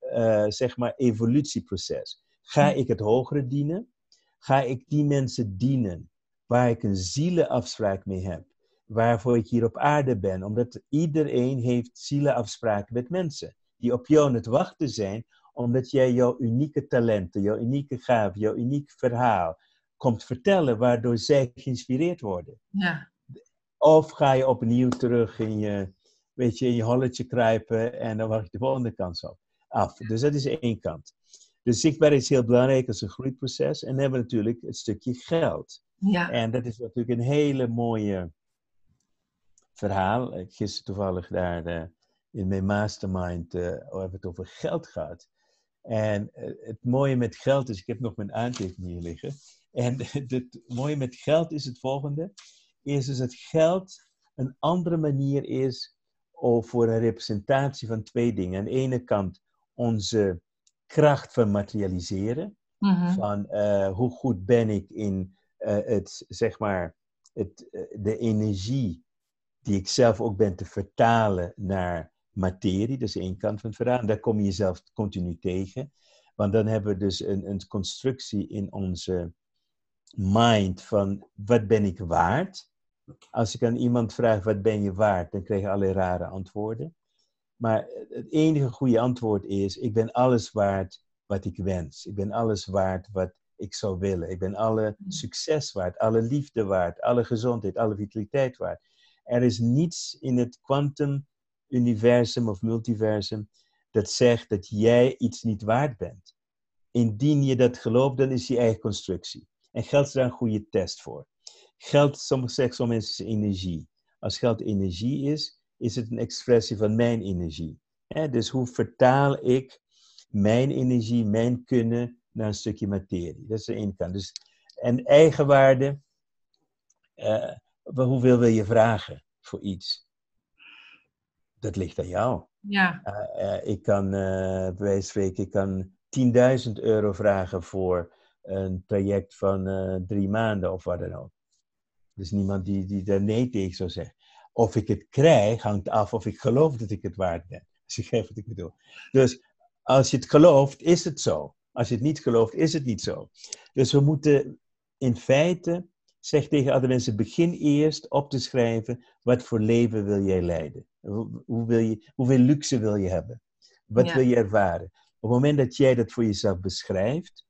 uh, zeg maar, evolutieproces. Ga ik het hogere dienen? Ga ik die mensen dienen waar ik een zielenafspraak mee heb? Waarvoor ik hier op aarde ben? Omdat iedereen heeft zielenafspraken met mensen die op jou aan het wachten zijn, omdat jij jouw unieke talenten, jouw unieke gaven, jouw uniek verhaal komt vertellen, waardoor zij geïnspireerd worden. Ja. Of ga je opnieuw terug in je, weet je, in je holletje kruipen en dan wacht je de volgende kans op, af. Dus dat is één kant. Dus zichtbaarheid is heel belangrijk als een groeiproces. En dan hebben we natuurlijk het stukje geld. Ja. En dat is natuurlijk een hele mooie verhaal. Gisteren toevallig daar uh, in mijn mastermind uh, het over geld gehad. En het mooie met geld is, ik heb nog mijn aantekeningen hier liggen. En het mooie met geld is het volgende. Is dus dat geld een andere manier is voor een representatie van twee dingen. Aan de ene kant onze kracht van materialiseren. Mhm. Van uh, hoe goed ben ik in uh, het, zeg maar, het, uh, de energie die ik zelf ook ben te vertalen naar materie. Dat is één kant van het verhaal. En daar kom je jezelf continu tegen. Want dan hebben we dus een, een constructie in onze mind van wat ben ik waard? Als ik aan iemand vraag wat ben je waard, dan krijg je allerlei rare antwoorden. Maar het enige goede antwoord is: ik ben alles waard wat ik wens. Ik ben alles waard wat ik zou willen. Ik ben alle succes waard, alle liefde waard, alle gezondheid, alle vitaliteit waard. Er is niets in het quantum-universum of multiversum dat zegt dat jij iets niet waard bent. Indien je dat gelooft, dan is je eigen constructie. En geld is daar een goede test voor. Geld, soms zeggen mensen, is energie. Als geld energie is, is het een expressie van mijn energie. dus hoe vertaal ik mijn energie, mijn kunnen naar een stukje materie? Dat is de ene. Dus, en eigenwaarde, uh, hoeveel wil je vragen voor iets? Dat ligt aan jou. Ja. Uh, ik kan, bij wijze van spreken, ik kan 10.000 euro vragen voor een traject van drie maanden of wat dan ook. Dus niemand die, die daar nee tegen zou zeggen. Of ik het krijg, hangt af of ik geloof dat ik het waard ben. Als je geeft wat ik bedoel. Dus als je het gelooft, is het zo. Als je het niet gelooft, is het niet zo. Dus we moeten in feite, zeg tegen andere mensen, begin eerst op te schrijven, wat voor leven wil jij leiden? Hoe wil je, hoeveel luxe wil je hebben? Wat wil je ervaren? Op het moment dat jij dat voor jezelf beschrijft,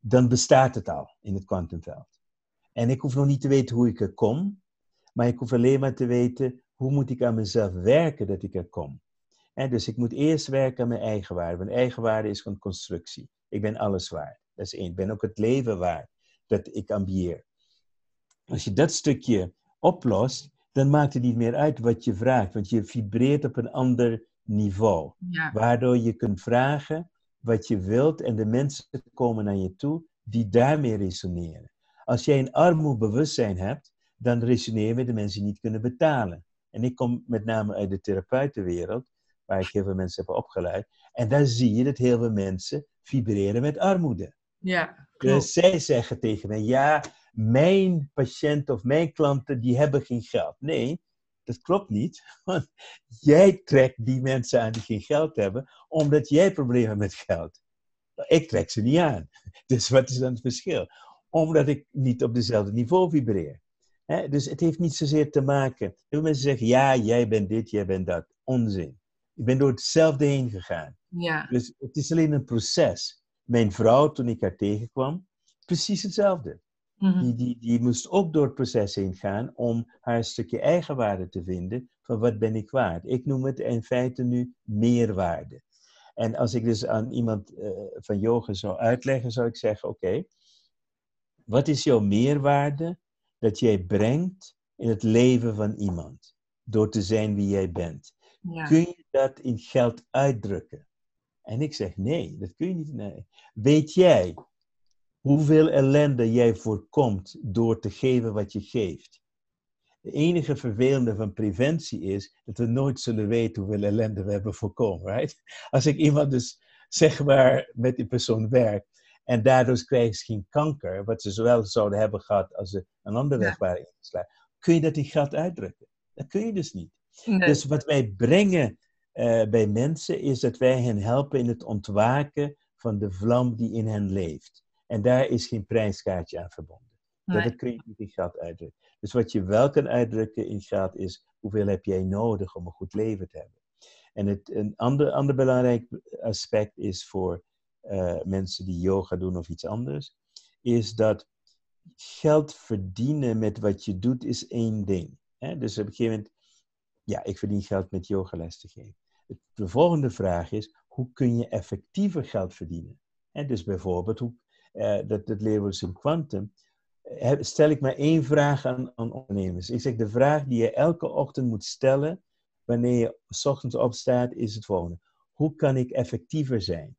dan bestaat het al in het kwantumveld. En ik hoef nog niet te weten hoe ik er kom, maar ik hoef alleen maar te weten hoe moet ik aan mezelf werken dat ik er kom. En dus ik moet eerst werken aan mijn eigenwaarde. Mijn eigenwaarde is gewoon constructie. Ik ben alles waard. Dat is één. Ik ben ook het leven waard dat ik ambieer. Als je dat stukje oplost, dan maakt het niet meer uit wat je vraagt, want je vibreert op een ander niveau. Waardoor je kunt vragen wat je wilt en de mensen komen naar je toe die daarmee resoneren. Als jij een armoedbewustzijn hebt, dan resoneer je met de mensen die niet kunnen betalen. En ik kom met name uit de therapeutenwereld, waar ik heel veel mensen heb opgeleid. En daar zie je dat heel veel mensen vibreren met armoede. Ja, Dus zij zeggen tegen mij, ja, mijn patiënten of mijn klanten, die hebben geen geld. Nee, dat klopt niet. Want jij trekt die mensen aan die geen geld hebben, omdat jij problemen hebt met geld. Ik trek ze niet aan. Dus wat is dan het verschil? Omdat ik niet op dezelfde niveau vibreer. dus het heeft niet zozeer te maken. Veel mensen zeggen, ja, jij bent dit, jij bent dat. Onzin. Ik ben door hetzelfde heen gegaan. Ja. Dus het is alleen een proces. Mijn vrouw, toen ik haar tegenkwam, precies hetzelfde. Mhm. die, die, die moest ook door het proces heen gaan om haar stukje eigenwaarde te vinden van wat ben ik waard. Ik noem het in feite nu meerwaarde. En als ik dus aan iemand uh, van yoga zou uitleggen, zou ik zeggen, oké, wat is jouw meerwaarde dat jij brengt in het leven van iemand? Door te zijn wie jij bent. Ja. Kun je dat in geld uitdrukken? En ik zeg, nee, dat kun je niet. Nee. Weet jij hoeveel ellende jij voorkomt door te geven wat je geeft. De enige vervelende van preventie is dat we nooit zullen weten hoeveel ellende we hebben voorkomen, right? Als ik iemand dus zeg maar met die persoon werk en daardoor krijgen ze geen kanker, wat ze zowel zouden hebben gehad als ze een andere weg waren ingeslagen, kun je dat in geld uitdrukken? Dat kun je dus niet. Dus wat wij brengen uh, bij mensen is dat wij hen helpen in het ontwaken van de vlam die in hen leeft. En daar is geen prijskaartje aan verbonden. Nee. Dat kun je niet in geld uitdrukken. Dus wat je wel kan uitdrukken in geld is hoeveel heb jij nodig om een goed leven te hebben. En het, een ander, ander belangrijk aspect is voor uh, mensen die yoga doen of iets anders, is dat geld verdienen met wat je doet is één ding. Hè? Dus op een gegeven moment, ja, ik verdien geld met yogales te geven. De volgende vraag is, hoe kun je effectiever geld verdienen? En dus bijvoorbeeld, hoe, dat, dat leren we dus in Quantum, stel ik maar één vraag aan, aan ondernemers. Ik zeg, de vraag die je elke ochtend moet stellen, wanneer je s ochtends opstaat, is het volgende. Hoe kan ik effectiever zijn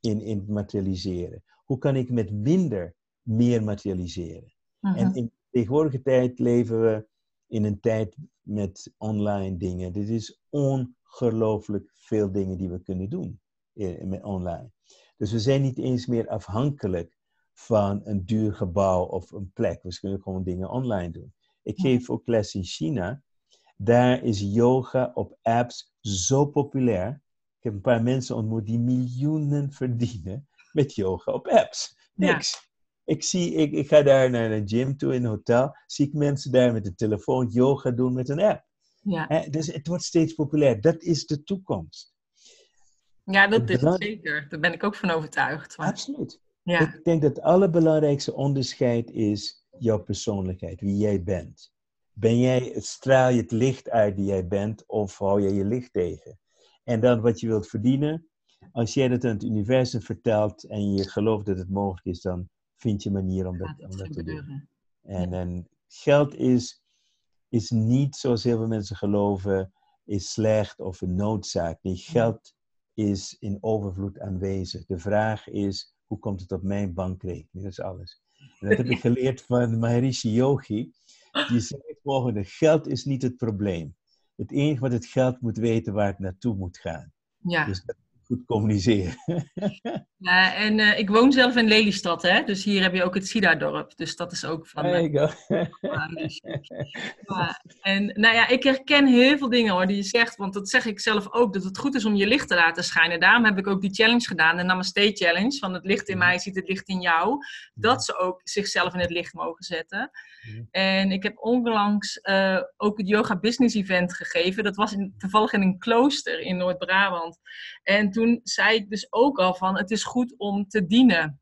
in, in het materialiseren? Hoe kan ik met minder meer materialiseren? Mhm. En in de tegenwoordige tijd leven we in een tijd met online dingen. Dit is ongelooflijk veel dingen die we kunnen doen in, met online. Dus we zijn niet eens meer afhankelijk van een duur gebouw of een plek. We kunnen gewoon dingen online doen. Ik geef ook les in China. Daar is yoga op apps zo populair. Ik heb een paar mensen ontmoet die miljoenen verdienen met yoga op apps. Niks. Ja. Ik, zie, ik, ik ga daar naar een gym toe in een hotel. Zie ik mensen daar met de telefoon yoga doen met een app. Ja, Dus het wordt steeds populair. Dat is de toekomst. Ja dat is het zeker. Daar ben ik ook van overtuigd. Maar, Absoluut. ja. Ik denk dat het allerbelangrijkste onderscheid is jouw persoonlijkheid, wie jij bent. Ben jij, straal je het licht uit die jij bent of hou jij je licht tegen? En dan wat je wilt verdienen, als jij dat aan het universum vertelt en je gelooft dat het mogelijk is, dan vind je een manier om dat, om te doen. En, en geld is, is niet, zoals heel veel mensen geloven, is slecht of een noodzaak. Nee, geld is in overvloed aanwezig. De vraag is, hoe komt het op mijn bankrekening? Dat is alles. En dat heb ik geleerd van Maharishi Yogi. Die zei het volgende, geld is niet het probleem. Het enige wat het geld moet weten waar het naartoe moet gaan. Ja. Dus dat goed communiceren. Ja, en eh, ik woon zelf in Lelystad, hè? dus hier heb je ook het Sida-dorp. Dus dat is ook van. There eh, you go. Ja, en nou ja, ik herken heel veel dingen hoor die je zegt, want dat zeg ik zelf ook, dat het goed is om je licht te laten schijnen. Daarom heb ik ook die challenge gedaan, de Namaste Challenge, van het licht in mij ziet het licht in jou. Dat ze ook zichzelf in het licht mogen zetten. Ja. En ik heb onlangs eh, ook het Yoga Business Event gegeven. Dat was in, toevallig in een klooster in Noord-Brabant. En toen zei ik dus ook al van, het is goed om te dienen.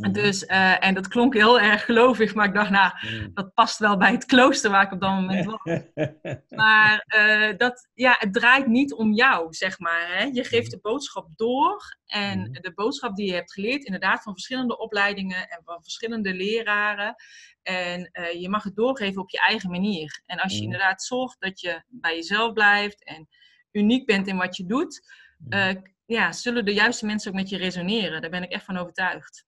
Mhm. Dus, uh, en dat klonk heel erg gelovig, maar ik dacht, nou, mhm. dat past wel bij het klooster waar ik op dat moment was. maar uh, dat, ja, het draait niet om jou, zeg maar. Hè? Je geeft de boodschap door en de boodschap die je hebt geleerd, inderdaad van verschillende opleidingen en van verschillende leraren. En uh, je mag het doorgeven op je eigen manier. En als je inderdaad zorgt dat je bij jezelf blijft en uniek bent in wat je doet, ja, zullen de juiste mensen ook met je resoneren. Daar ben ik echt van overtuigd.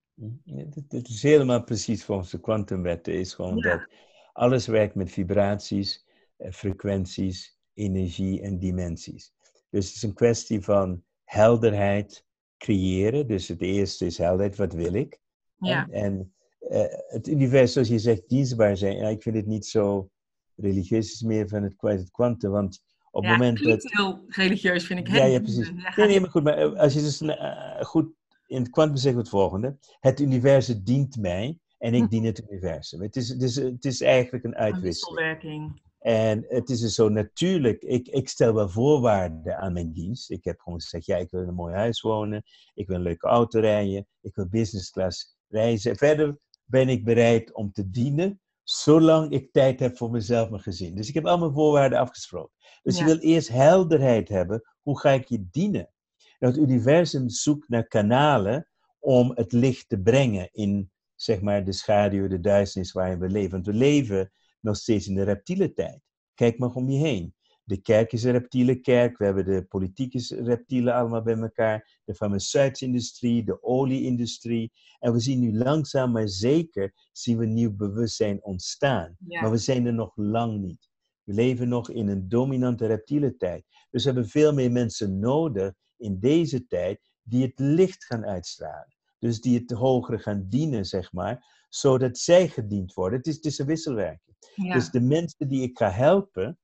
Het is helemaal precies volgens de kwantumwetten. Is gewoon dat alles werkt met vibraties, eh, frequenties, energie en dimensies. Dus het is een kwestie van helderheid creëren. Dus het eerste is helderheid, wat wil ik? Ja. En, en uh, het universum, zoals je zegt, dienstbaar zijn. Ja, ik vind het niet zo religieus, het is meer van het kwantum. Want op het moment dat... heel religieus, vind ik. Ja, ja, precies. Nee, nee, maar goed, maar eh, als je dus uh, goed in het kwantum zegt het volgende. Het universum dient mij en ik hm. dien het universum. Het is, het is, het is eigenlijk een uitwisseling. En het is dus zo natuurlijk, ik, ik stel wel voorwaarden aan mijn dienst. Ik heb gewoon gezegd, ja, ik wil in een mooi huis wonen, ik wil een leuke auto rijden, ik wil business class reizen. Verder ben ik bereid om te dienen, zolang ik tijd heb voor mezelf en gezin. Dus ik heb al mijn voorwaarden afgesproken. Dus je wil eerst helderheid hebben, hoe ga ik je dienen? het universum zoekt naar kanalen om het licht te brengen in zeg maar, de schaduw, de duisternis waarin we leven. Want we leven nog steeds in de reptiele tijd. Kijk maar om je heen. De kerk is een reptiele kerk, we hebben de politieke reptielen allemaal bij elkaar, de farmaceutische industrie, de olieindustrie. En we zien nu langzaam maar zeker zien we nieuw bewustzijn ontstaan. Maar we zijn er nog lang niet. We leven nog in een dominante reptiele tijd. Dus we hebben veel meer mensen nodig in deze tijd die het licht gaan uitstralen. Dus die het hogere gaan dienen, zeg maar, zodat zij gediend worden. Het is, het is een wisselwerking. Dus de mensen die ik ga helpen,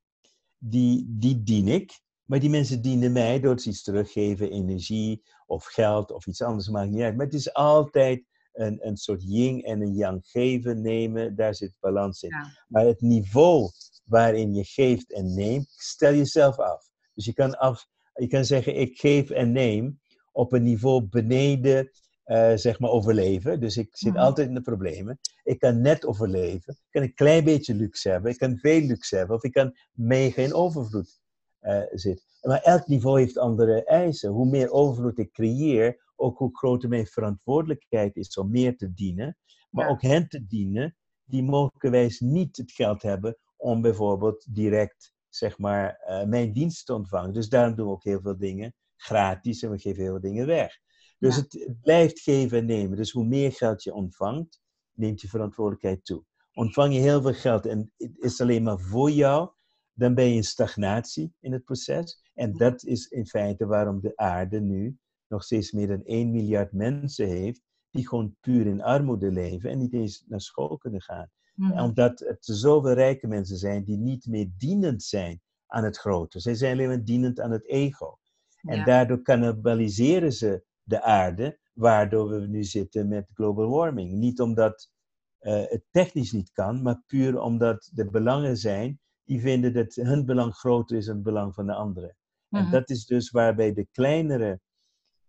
die, die dien ik. Maar die mensen dienen mij door iets teruggeven, energie of geld of iets anders, maakt niet uit. Maar het is altijd een, een soort yin en een yang geven, nemen, daar zit balans in. Maar het niveau waarin je geeft en neemt, stel jezelf af. Dus je kan af, je kan zeggen, ik geef en neem op een niveau beneden, uh, zeg maar, overleven. Dus ik zit mhm. altijd in de problemen. Ik kan net overleven. Ik kan een klein beetje luxe hebben. Ik kan veel luxe hebben. Of ik kan mega in overvloed uh, zitten. Maar elk niveau heeft andere eisen. Hoe meer overvloed ik creëer, ook hoe groter mijn verantwoordelijkheid is om meer te dienen. Maar ook hen te dienen die mogelijkwijs niet het geld hebben om bijvoorbeeld direct zeg maar, uh, mijn dienst te ontvangen. Dus daarom doen we ook heel veel dingen gratis en we geven heel veel dingen weg. Dus het, blijft geven en nemen. Dus hoe meer geld je ontvangt, neemt je verantwoordelijkheid toe. Ontvang je heel veel geld en het is alleen maar voor jou, dan ben je in stagnatie in het proces. En dat is in feite waarom de aarde nu nog steeds meer dan 1 miljard mensen heeft, die gewoon puur in armoede leven en niet eens naar school kunnen gaan. Mm. Omdat het zoveel rijke mensen zijn die niet meer dienend zijn aan het grote. Zij zijn alleen maar dienend aan het ego. En daardoor cannibaliseren ze de aarde, waardoor we nu zitten met global warming. Niet omdat uh, het technisch niet kan, maar puur omdat de belangen zijn die vinden dat hun belang groter is dan het belang van de anderen. En mhm. dat is dus waarbij de kleinere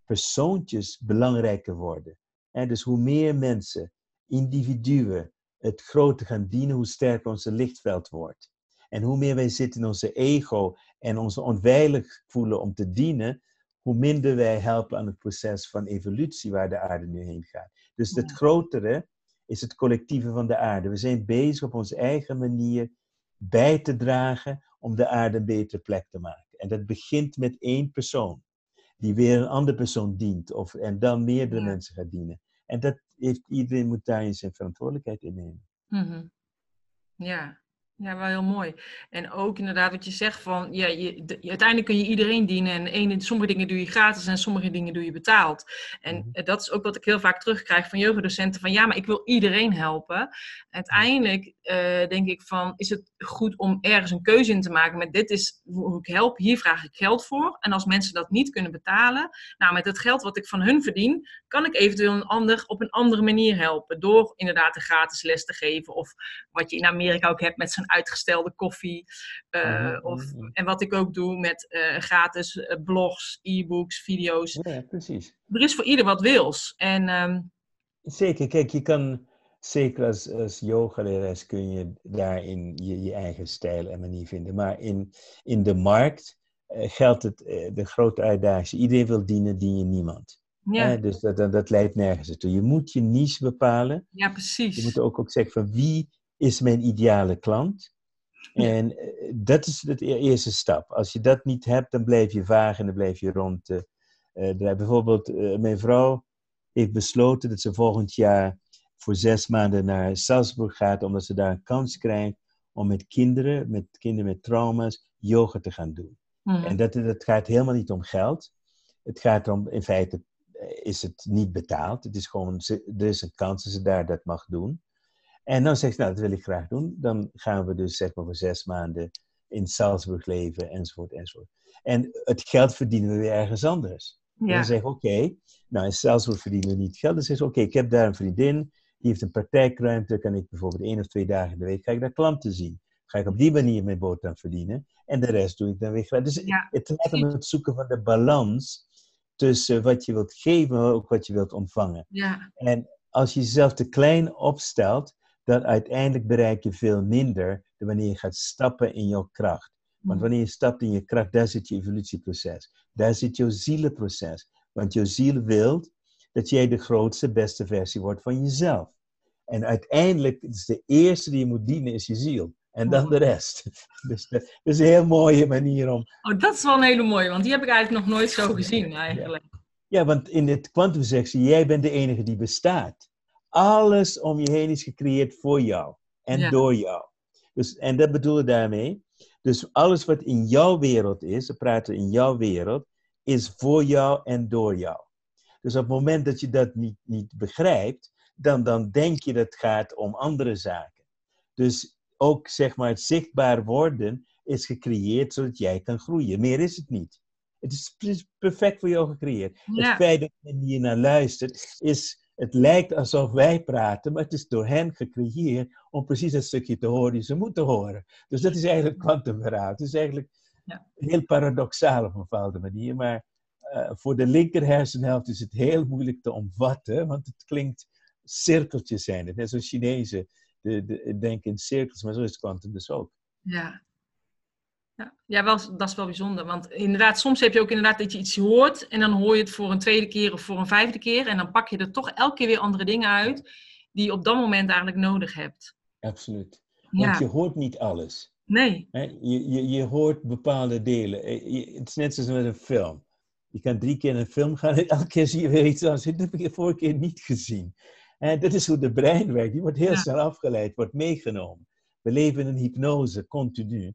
persoontjes belangrijker worden. En dus hoe meer mensen, individuen, het grote gaan dienen, hoe sterker onze lichtveld wordt. En hoe meer wij zitten in onze ego en ons onveilig voelen om te dienen, hoe minder wij helpen aan het proces van evolutie waar de aarde nu heen gaat. Dus het grotere is het collectieve van de aarde. We zijn bezig op onze eigen manier bij te dragen om de aarde een betere plek te maken. En dat begint met één persoon, die weer een andere persoon dient, of, en dan meerdere mensen gaat dienen. En dat heeft, iedereen moet daarin zijn verantwoordelijkheid innemen. Mm Ja, ja, wel heel mooi. En ook inderdaad wat je zegt van, ja, je, uiteindelijk kun je iedereen dienen en ene, sommige dingen doe je gratis en sommige dingen doe je betaald. En mhm. dat is ook wat ik heel vaak terugkrijg van yogadocenten, van ja, maar ik wil iedereen helpen. Uiteindelijk uh, denk ik van, is het goed om ergens een keuze in te maken met dit is hoe ik help, hier vraag ik geld voor. En als mensen dat niet kunnen betalen, nou met het geld wat ik van hun verdien, kan ik eventueel een ander op een andere manier helpen. Door inderdaad een gratis les te geven of wat je in Amerika ook hebt met zo'n uitgestelde koffie. Uh, of, en wat ik ook doe met uh, gratis blogs, e-books, video's. Ja, precies. Er is voor ieder wat wils. En... Um, Zeker, kijk, je kan, zeker als, als yogalerares kun je daarin je, je eigen stijl en manier vinden. Maar in, in de markt eh, geldt het, eh, de grote uitdaging, iedereen wil dienen, dien je niemand. Ja. dus dat, dat, dat, leidt nergens toe. Je moet je niche bepalen. Ja, precies. Je moet ook, ook zeggen van wie is mijn ideale klant. En eh, dat is de eerste stap. Als je dat niet hebt, dan blijf je vaag en dan blijf je rond. Bijvoorbeeld, mijn vrouw heeft besloten dat ze volgend jaar voor zes maanden naar Salzburg gaat, omdat ze daar een kans krijgt om met kinderen, met kinderen met trauma's, yoga te gaan doen. Mhm. En dat, dat gaat helemaal niet om geld. Het gaat om, in feite is het niet betaald. Het is gewoon, er is een kans dat ze daar dat mag doen. En dan zegt ze, nou, dat wil ik graag doen. Dan gaan we dus zeg maar voor zes maanden in Salzburg leven, enzovoort, enzovoort. En het geld verdienen we weer ergens anders. Ja. En dan zeg ik, oké, nou in Salzburg verdienen we niet geld. Dan zeg ze, oké, ik heb daar een vriendin, die heeft een praktijkruimte, kan ik bijvoorbeeld één of twee dagen in de week, ga ik daar klanten zien. Ga ik op die manier mijn boterham verdienen. En de rest doe ik dan weer gratis. Dus het gaat om het zoeken van de balans tussen wat je wilt geven, maar ook wat je wilt ontvangen. Ja. En als je jezelf te klein opstelt, dan uiteindelijk bereik je veel minder dan wanneer je gaat stappen in jouw kracht. Want mm. wanneer je stapt in je kracht, daar zit je evolutieproces. Daar zit jouw zielenproces. Want jouw ziel wil dat jij de grootste, beste versie wordt van jezelf. En uiteindelijk, is de eerste die je moet dienen, is je ziel. En dan de rest. Dus dat is een heel mooie manier om. Oh, dat is wel een hele mooie, want die heb ik eigenlijk nog nooit zo gezien, eigenlijk. Ja, want in het kwantumsectie, jij bent de enige die bestaat. Alles om je heen is gecreëerd voor jou en door jou. Dus, en dat bedoel ik daarmee. Dus alles wat in jouw wereld is, we praten in jouw wereld, is voor jou en door jou. Dus op het moment dat je dat niet, niet begrijpt, dan, dan denk je dat het gaat om andere zaken. Dus ook zeg maar het zichtbaar worden is gecreëerd zodat jij kan groeien. Meer is het niet. Het is perfect voor jou gecreëerd. Het feit dat je hier naar luistert, is, het lijkt alsof wij praten, maar het is door hen gecreëerd om precies het stukje te horen die ze moeten horen. Dus dat is eigenlijk kwantumverhaal. Het is eigenlijk ja. heel paradoxaal op een bepaalde manier, maar uh, voor de linker hersenhelft is het heel moeilijk te omvatten, want het klinkt cirkeltjes zijn het. Net zoals Chinezen de, de, denken in cirkels, maar zo is kwantum dus ook. Ja, ja, ja wel, dat is wel bijzonder. Want inderdaad, soms heb je ook inderdaad dat je iets hoort en dan hoor je het voor een tweede keer of voor een vijfde keer. En dan pak je er toch elke keer weer andere dingen uit die je op dat moment eigenlijk nodig hebt. Absoluut. Want je hoort niet alles. Nee. Je, je, je hoort bepaalde delen. Eh, het is net zoals met een film. Je kan drie keer in een film gaan en elke keer zie je weer iets anders. Dat heb ik de vorige keer niet gezien. En dat is hoe de brein werkt. Die wordt heel snel afgeleid, wordt meegenomen. We leven in een hypnose, continu.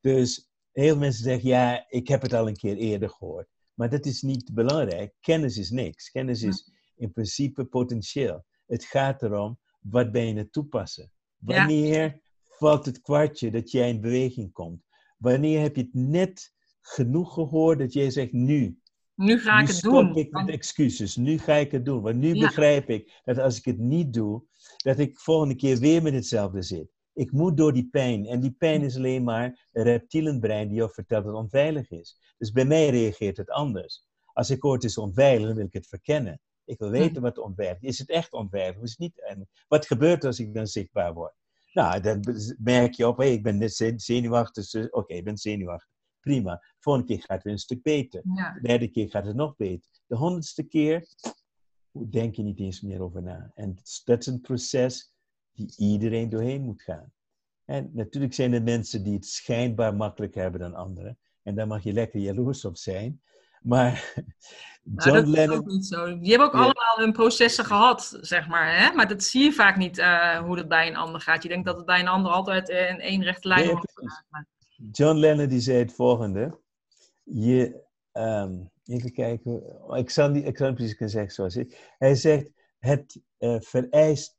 Dus heel mensen zeggen, ja, ik heb het al een keer eerder gehoord. Maar dat is niet belangrijk. Kennis is niks. Kennis is in principe potentieel. Het gaat erom, wat ben je het toepassen? Wanneer valt het kwartje dat jij in beweging komt? Wanneer heb je het net genoeg gehoord dat jij zegt, nu, nu ga ik het doen. Nu stop ik met excuses. Nu ga ik het doen. Want nu begrijp ik dat als ik het niet doe, dat ik volgende keer weer met hetzelfde zit. Ik moet door die pijn. En die pijn is alleen maar een reptielenbrein die jou vertelt dat het onveilig is. Dus bij mij reageert het anders. Als ik hoor het is onveilig, dan wil ik het verkennen. Ik wil weten wat onveilig is. Is het echt onveilig? Is het niet? En wat gebeurt als ik dan zichtbaar word? Nou, dan merk je op, hey, ik ben zenuwachtig. Dus, oké, ik ben zenuwachtig. Prima. Volgende keer gaat het weer een stuk beter. De derde keer gaat het nog beter. De honderdste keer denk je niet eens meer over na. En dat is een proces die iedereen doorheen moet gaan. En natuurlijk zijn er mensen die het schijnbaar makkelijker hebben dan anderen. En daar mag je lekker jaloers op zijn. Maar nou, John Lennon... Ook niet zo. Die hebben ook allemaal hun processen gehad, zeg maar. Hè? Maar dat zie je vaak niet uh, hoe dat bij een ander gaat. Je denkt dat het bij een ander altijd in één rechte lijn wordt. John Lennon die zei het volgende. Je, um, even kijken, ik zal, niet, ik zal niet precies kunnen zeggen zoals ik. Hij zegt, het uh, vereist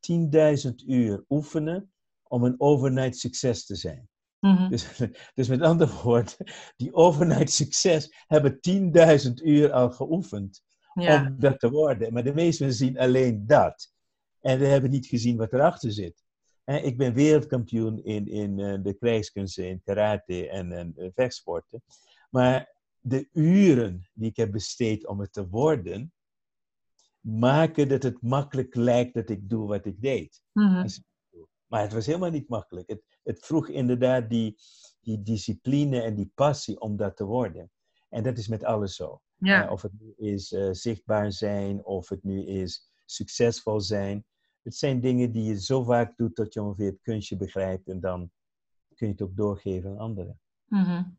10.000 uur oefenen om een overnight succes te zijn. Mm -hmm. dus, dus met andere woorden, die overnight succes hebben 10.000 uur al geoefend ja. om dat te worden. Maar de meesten zien alleen dat. En we hebben niet gezien wat erachter zit. Ik ben wereldkampioen in, in eh, de krijgskunsten, in karate en, en eh, vechtsporten. Maar de uren die ik heb besteed om het te worden, maken dat het makkelijk lijkt dat ik doe wat ik deed. Mhm. Maar het was helemaal niet makkelijk. Het, het vroeg inderdaad die, die discipline en die passie om dat te worden. En dat is met alles zo. Ja. Uh, of het nu is uh, zichtbaar zijn, of het nu is succesvol zijn. Het zijn dingen die je zo vaak doet dat je ongeveer het kunstje begrijpt en dan kun je het ook doorgeven aan anderen. Mm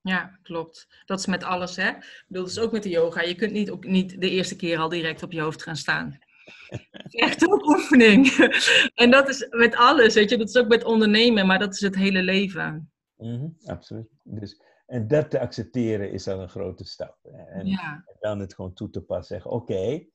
Ja, klopt. Dat is met alles, hè? Ik bedoel, dat is ook met de yoga. Je kunt niet, ook niet de eerste keer al direct op je hoofd gaan staan. Echt ook oefening. en dat is met alles, weet je. Dat is ook met ondernemen, maar dat is het hele leven. Mm -hmm, absoluut. Dus, en dat te accepteren is al een grote stap. En, ja. en dan het gewoon toe te passen. Zeggen, oké. Okay.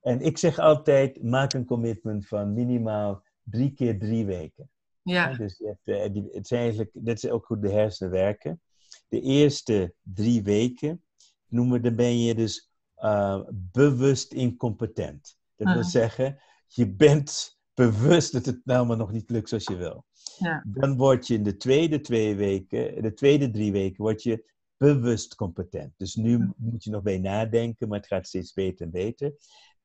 En ik zeg altijd, maak een commitment van minimaal drie keer drie weken. Ja. Ja, dus je hebt, die, het is eigenlijk, dat is ook hoe de hersenen werken. De eerste drie weken noemen, dan ben je dus uh, bewust incompetent. Dat wil Ah. zeggen, je bent bewust dat het nou maar nog niet lukt zoals je wil. Ja. Dan word je in de tweede twee weken, de tweede drie weken, word je bewust competent. Dus nu moet je nog bij nadenken, maar het gaat steeds beter en beter.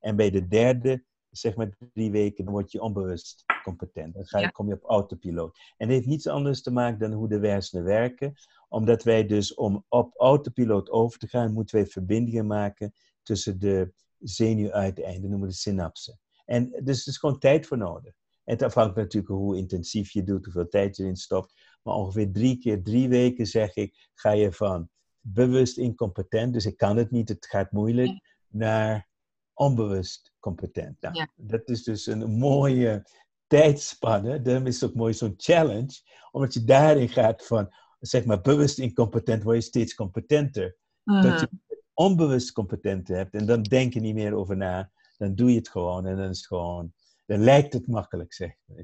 En bij de derde, zeg maar drie weken, dan word je onbewust competent. Dan ga je, Ja. kom je op autopiloot. En het heeft niets anders te maken dan hoe de hersenen werken. Omdat wij dus, om op autopiloot over te gaan, moeten wij verbindingen maken tussen de zenuwuiteinden, noemen we de synapsen. En dus er is gewoon tijd voor nodig. Het afhangt natuurlijk hoe intensief je doet, hoeveel tijd je erin stopt. Maar ongeveer drie keer drie weken, zeg ik, ga je van bewust incompetent, dus ik kan het niet, het gaat moeilijk, naar onbewust competent. Nou, Ja. Dat is dus een mooie tijdspanne. Daarom is het ook mooi zo'n challenge, omdat je daarin gaat van, zeg maar, bewust incompetent, word je steeds competenter. Dat Mhm. je onbewust competent hebt en dan denk je niet meer over na, dan doe je het gewoon en dan is het gewoon, dan lijkt het makkelijk, zeg maar.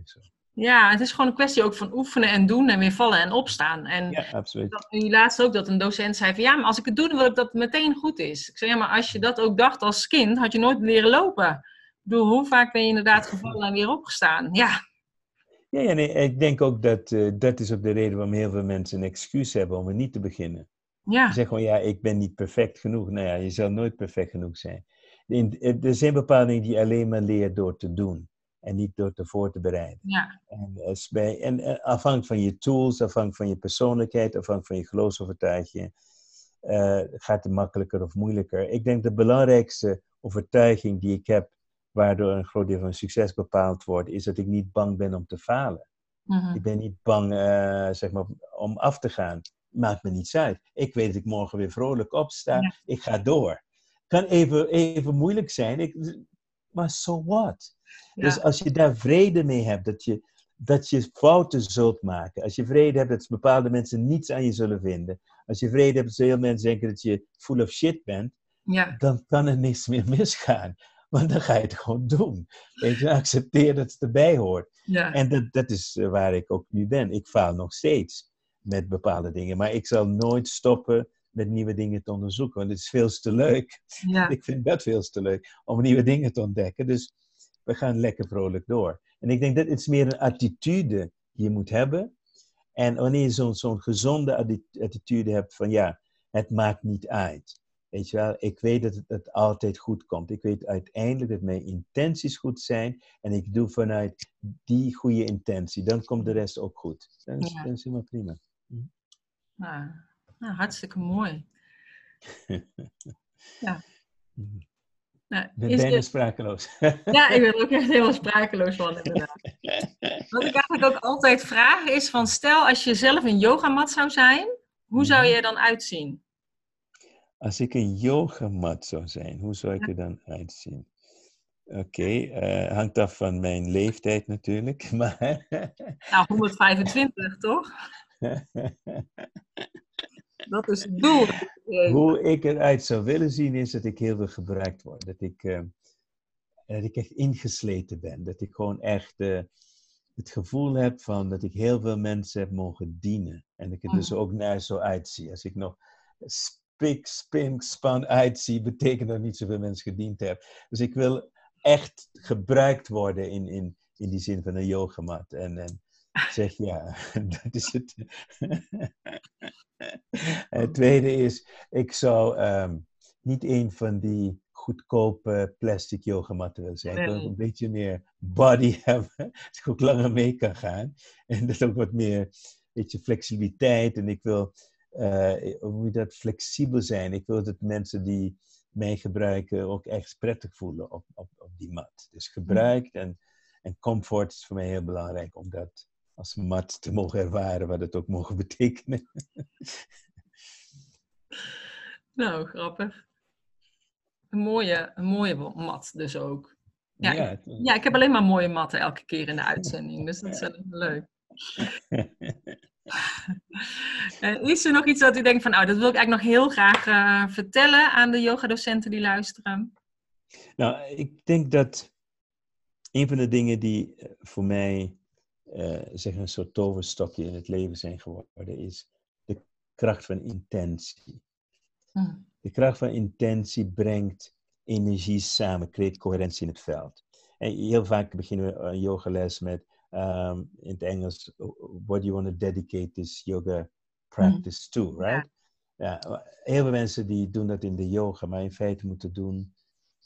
Ja, het is gewoon een kwestie ook van oefenen en doen en weer vallen en opstaan. En Ja, absoluut. dat, en laatst ook dat een docent zei van ja, maar als ik het doe, dan wil ik dat het meteen goed is. Ik zei ja, maar als je dat ook dacht als kind, had je nooit leren lopen. Ik bedoel, hoe vaak ben je inderdaad gevallen en weer opgestaan? Ja, Ja, nee, ik denk ook dat eh, dat is ook de reden waarom heel veel mensen een excuus hebben om er niet te beginnen. ja, Ze zeggen gewoon, ja, ik ben niet perfect genoeg. Nou ja, je zal nooit perfect genoeg zijn. Er zijn bepaalde dingen die je alleen maar leert door te doen. En niet door te voor te bereiden. ja, En, als bij, en eh, afhankelijk van je tools, afhankelijk van je persoonlijkheid, afhankelijk van je geloofsovertuiging, eh, gaat het makkelijker of moeilijker. Ik denk de belangrijkste overtuiging die ik heb, waardoor een groot deel van succes bepaald wordt, is dat ik niet bang ben om te falen. mhm, Ik ben niet bang eh, zeg maar, om af te gaan. Maakt me niets uit. Ik weet dat ik morgen weer vrolijk opsta. Ja. Ik ga door. Kan even, even moeilijk zijn, ik, maar so what? Ja, Dus als je daar vrede mee hebt, dat je, dat je fouten zult maken. Als je vrede hebt dat bepaalde mensen niets aan je zullen vinden. Als je vrede hebt dat veel mensen denken dat je full of shit bent. ja, Dan kan er niks meer misgaan. Want dan ga je het gewoon doen. Weet je, accepteer dat het erbij hoort. ja, En dat, dat is eh, waar ik ook nu ben. Ik faal nog steeds met bepaalde dingen. Maar ik zal nooit stoppen met nieuwe dingen te onderzoeken. Want het is veel te leuk. ja, Ik vind dat veel te leuk om nieuwe dingen te ontdekken. Dus we gaan lekker vrolijk door. En ik denk dat het meer een attitude je moet hebben. En wanneer je zo'n zo'n gezonde atti- attitude hebt van ja, het maakt niet uit. Weet je wel, ik weet dat het, altijd goed komt. Ik weet uiteindelijk dat mijn intenties goed zijn. En ik doe vanuit die goede intentie. Dan komt de rest ook goed. Dat is, Ja. is helemaal prima. nou, nou, hartstikke mooi. Ja. Nou, Ik ben er- sprakeloos. Ja, ik ben er ook echt helemaal sprakeloos van, inderdaad. Wat ik eigenlijk ook altijd vraag is van, stel als je zelf een yogamat zou zijn, hoe zou Mhm. je er dan uitzien? Als ik een yogamat zou zijn, hoe zou ik er dan uitzien? Oké, eh, hangt af van mijn leeftijd natuurlijk, maar Nou, 125, toch? Dat is het doel. Hoe ik eruit zou willen zien is dat ik heel veel gebruikt word. Dat ik, eh, dat ik echt ingesleten ben. Dat ik gewoon echt eh, het gevoel heb van dat ik heel veel mensen heb mogen dienen. En ik er dus ook naar zo uitzie. Als ik nog spik, spink, span uitzie, betekent dat niet zoveel mensen gediend heb. Dus ik wil echt gebruikt worden in, in, in die zin van een yogamat. En, en zeg ja, dat is het. het tweede is, ik zou ehm, niet een van die goedkope plastic yogamatten wil zijn. Ik wil een beetje meer body hebben, dat ik ook langer mee kan gaan. En dat ook wat meer, beetje flexibiliteit. En ik wil, uh, hoe moet dat, flexibel zijn. Ik wil dat mensen die mij gebruiken ook echt prettig voelen op, op, op die mat. Dus gebruik en, en comfort is voor mij heel belangrijk om dat als mat te mogen ervaren, wat het ook mogen betekenen. Nou, grappig. Een mooie, een mooie mat dus ook. Ja, ja, ik, ja, ik heb alleen maar mooie matten elke keer in de uitzending, dus dat is wel leuk. uh, is er nog iets dat u denkt van, nou, dat wil ik eigenlijk nog heel graag uh, vertellen aan de yogadocenten die luisteren? Nou, ik denk dat een van de dingen die eh, voor mij uh, zeg een soort toverstokje in het leven zijn geworden, is de kracht van intentie. Hm. De kracht van intentie brengt energie samen, creëert coherentie in het veld. En heel vaak beginnen we een yogales met um, in het Engels, what do you want to dedicate this yoga practice to, right? Ja. heel veel mensen die doen dat in de yoga, maar in feite moeten doen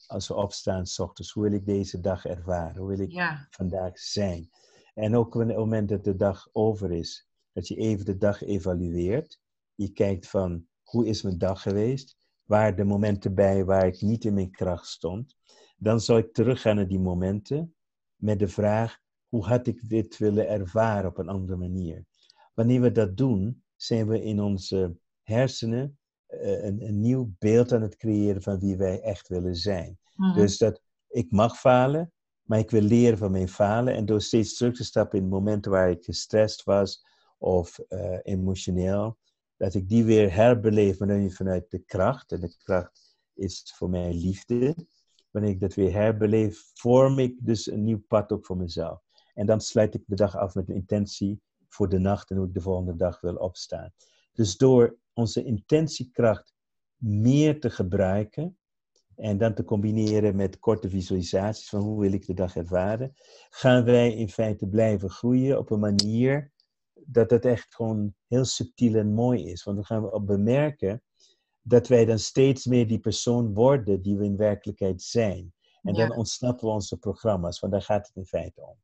als we opstaan s ochtends. Hoe wil ik deze dag ervaren? Hoe wil ik vandaag zijn? En ook op het moment dat de dag over is, dat je even de dag evalueert. Je kijkt van, hoe is mijn dag geweest? Waar de momenten bij waar ik niet in mijn kracht stond? Dan zou ik teruggaan naar die momenten met de vraag, hoe had ik dit willen ervaren op een andere manier? Wanneer we dat doen, zijn we in onze hersenen eh, een, een nieuw beeld aan het creëren van wie wij echt willen zijn. Mhm. Dus dat ik mag falen, maar ik wil leren van mijn falen. En door steeds terug te stappen in momenten waar ik gestrest was of uh, emotioneel, dat ik die weer herbeleef, maar vanuit de kracht. En de kracht is voor mij liefde. Wanneer ik dat weer herbeleef, vorm ik dus een nieuw pad ook voor mezelf. En dan sluit ik de dag af met een intentie voor de nacht en hoe ik de volgende dag wil opstaan. Dus door onze intentiekracht meer te gebruiken en dan te combineren met korte visualisaties van hoe wil ik de dag ervaren, gaan wij in feite blijven groeien op een manier dat het echt gewoon heel subtiel en mooi is. Want dan gaan we bemerken dat wij dan steeds meer die persoon worden die we in werkelijkheid zijn. En dan ontsnappen we onze programma's, want daar gaat het in feite om.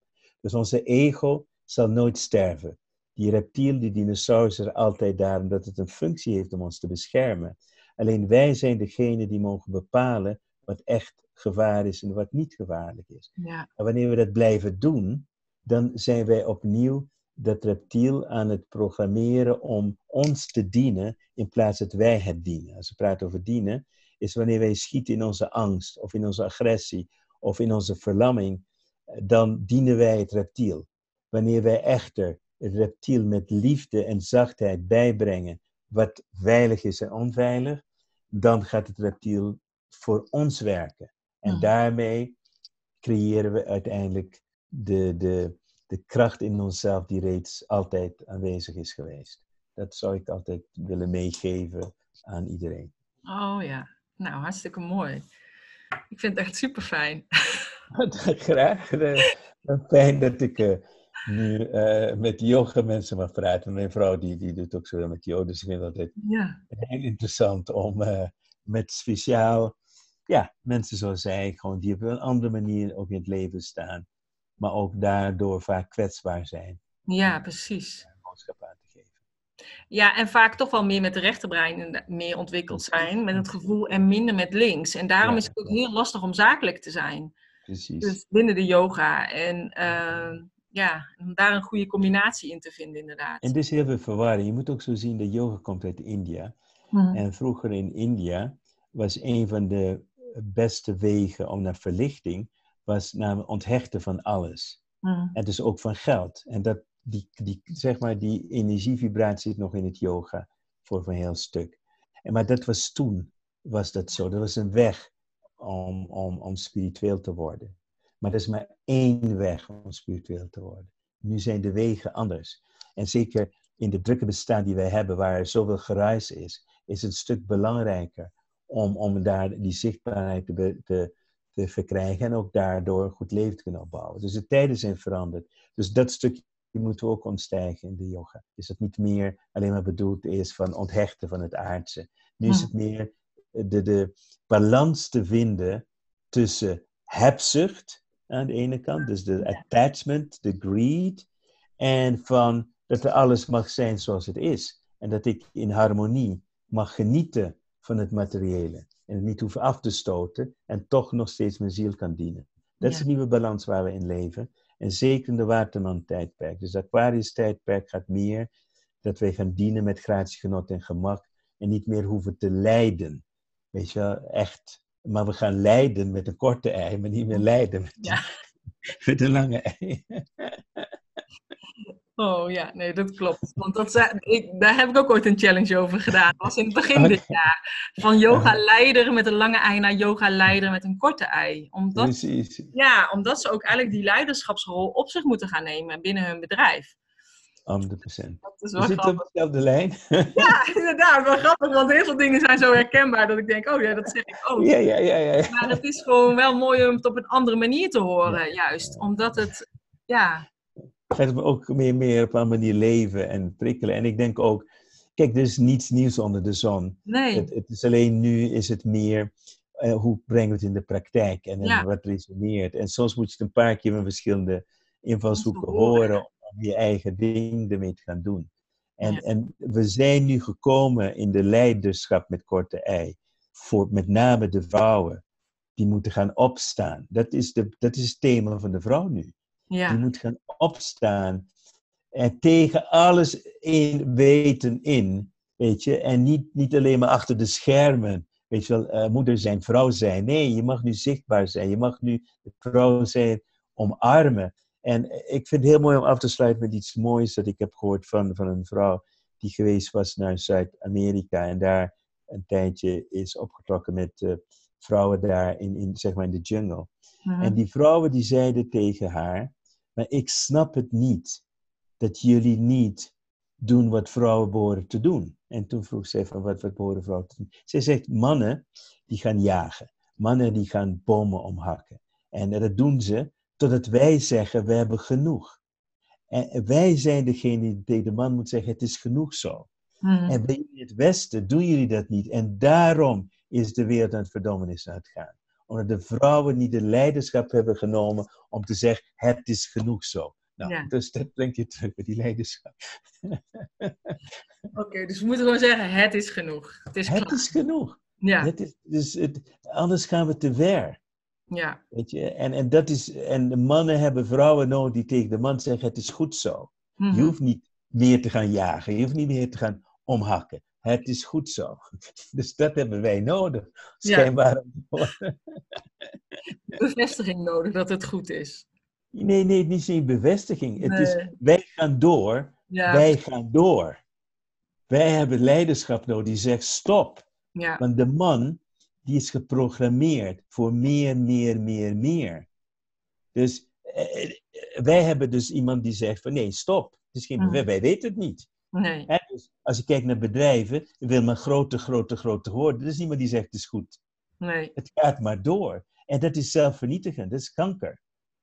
Dus onze ego zal nooit sterven. Die reptiel, die dinosaurus is er altijd daar omdat het een functie heeft om ons te beschermen. Alleen wij zijn degene die mogen bepalen wat echt gevaar is en wat niet gevaarlijk is. Ja. En wanneer we dat blijven doen, dan zijn wij opnieuw dat reptiel aan het programmeren om ons te dienen in plaats dat wij het dienen. Als we praten over dienen, is wanneer wij schieten in onze angst of in onze agressie of in onze verlamming, dan dienen wij het reptiel. Wanneer wij echter het reptiel met liefde en zachtheid bijbrengen wat veilig is en onveilig, dan gaat het reptiel voor ons werken. En daarmee creëren we uiteindelijk de, de, de kracht in onszelf die reeds altijd aanwezig is geweest. Dat zou ik altijd willen meegeven aan iedereen. Oh ja, nou hartstikke mooi. Ik vind het echt super fijn. Graag. Fijn dat ik uh, nu uh, met yoga mensen mag praten. Mijn vrouw die, die doet ook zo met yoga, dus ik vind het ja. heel interessant om uh, met speciaal ja, mensen zoals zij, gewoon die op een andere manier ook in het leven staan, maar ook daardoor vaak kwetsbaar zijn. Ja, precies. Boodschap aan te geven. Ja, en vaak toch wel meer met de rechterbrein meer ontwikkeld zijn, met het gevoel en minder met links. En daarom is het ook heel lastig om zakelijk te zijn. Precies. Dus binnen de yoga. En uh, ja, om daar een goede combinatie in te vinden, inderdaad. En dus heel veel verwarring. Je moet ook zo zien dat yoga komt uit India. Hmm. En vroeger in India was een van de beste wegen om naar verlichting, was namelijk onthechten van alles. Hmm. En dus ook van geld. En dat, die, die, zeg maar, die energievibratie zit nog in het yoga voor een heel stuk. En, maar dat was toen, was dat zo. Dat was een weg om, om, om spiritueel te worden. Maar er is maar één weg om spiritueel te worden. Nu zijn de wegen anders. En zeker in de drukke bestaan die wij hebben, waar er zoveel geruis is, is het een stuk belangrijker om, om daar die zichtbaarheid te, te, te verkrijgen en ook daardoor goed leven te kunnen opbouwen. Dus de tijden zijn veranderd. Dus dat stukje moeten we ook ontstijgen in de yoga. Is het niet meer alleen maar bedoeld is van onthechten van het aardse. Nu is het meer de, de balans te vinden tussen hebzucht aan de ene kant, dus de attachment, de greed, en van dat er alles mag zijn zoals het is. En dat ik in harmonie mag genieten van het materiële. En het niet hoef af te stoten en toch nog steeds mijn ziel kan dienen. Dat is de nieuwe balans waar we in leven. En zeker in de Waterman-tijdperk. Dus Aquarius-tijdperk gaat meer dat wij gaan dienen met gratie, genot en gemak. En niet meer hoeven te lijden. Weet je wel, echt. Maar we gaan lijden met een korte ei, maar niet meer lijden met, ja. met een lange ei. Oh ja, nee, dat klopt. Want dat, ik, daar heb ik ook ooit een challenge over gedaan. Dat was in het begin dit jaar. Van yoga-leider met een lange ei naar yoga-leider met een korte ei. Omdat, Precies. Ja, omdat ze ook eigenlijk die leiderschapsrol op zich moeten gaan nemen binnen hun bedrijf. 100%. Dat is wel zit op dezelfde lijn. Ja, inderdaad. Wel grappig, want heel veel dingen zijn zo herkenbaar dat ik denk, oh ja, dat zeg ik ook. Ja, ja, ja. ja. Maar het is gewoon wel mooi om het op een andere manier te horen, juist. Omdat het, ja, gaat we ook meer, meer op een manier leven en prikkelen. En ik denk ook, kijk, er is niets nieuws onder de zon. Nee. Het, het is alleen nu is het meer, uh, hoe brengen we het in de praktijk en, ja. wat resoneert. En soms moet je het een paar keer met verschillende invalshoeken horen je eigen ding ermee te gaan doen. En, ja. en we zijn nu gekomen in de leiderschap met korte ei. Voor met name de vrouwen. Die moeten gaan opstaan. Dat is, de, dat is het thema van de vrouw nu. Ja. Die moet gaan opstaan en tegen alles in weten in, weet je. En niet, niet alleen maar achter de schermen, weet je wel, uh, moeder zijn, vrouw zijn. Nee, je mag nu zichtbaar zijn. Je mag nu de vrouw zijn, omarmen. En ik vind het heel mooi om af te sluiten met iets moois dat ik heb gehoord van, van een vrouw die geweest was naar Zuid-Amerika en daar een tijdje is opgetrokken met uh, vrouwen daar in, in, zeg maar in de jungle. Mhm. En die vrouwen die zeiden tegen haar, maar ik snap het niet dat jullie niet doen wat vrouwen behoren te doen. En toen vroeg zij van wat, wat behoren vrouwen te doen. Zij zegt mannen die gaan jagen. Mannen die gaan bomen omhakken. En dat doen ze totdat wij zeggen we hebben genoeg. En wij zijn degene die tegen de man moet zeggen het is genoeg zo. Hmm. En bij het Westen doen jullie dat niet. En daarom is de wereld aan het verdommenis aan het gaan omdat de vrouwen niet de leiderschap hebben genomen om te zeggen, het is genoeg zo. Nou, Dus dat brengt je terug bij die leiderschap. Oké, dus we moeten gewoon zeggen, het is genoeg. Het is, het is genoeg. Ja. Het is, dus het, anders gaan we te ver. Ja. Weet je? En, en, dat is, en de mannen hebben vrouwen nodig die tegen de man zeggen, het is goed zo. Je mhm. hoeft niet meer te gaan jagen. Je hoeft niet meer te gaan omhakken. Het is goed zo. Dus dat hebben wij nodig. Schijnbaar. Ja. Bevestiging nodig dat het goed is. Nee, nee, niet zo'n bevestiging. Het is, wij gaan door. Wij gaan door. Wij hebben leiderschap nodig die zegt stop. Ja. Want de man, die is geprogrammeerd voor meer, meer, meer, meer. Dus eh, eh wij hebben dus iemand die zegt van nee, stop. Het is geen, mm. wij weten het niet. Nee. dus als je kijkt naar bedrijven, wil men groter, groter, groter worden. Er is niemand die zegt het is goed. Nee. Het gaat maar door. En dat is zelfvernietigend, dat is kanker.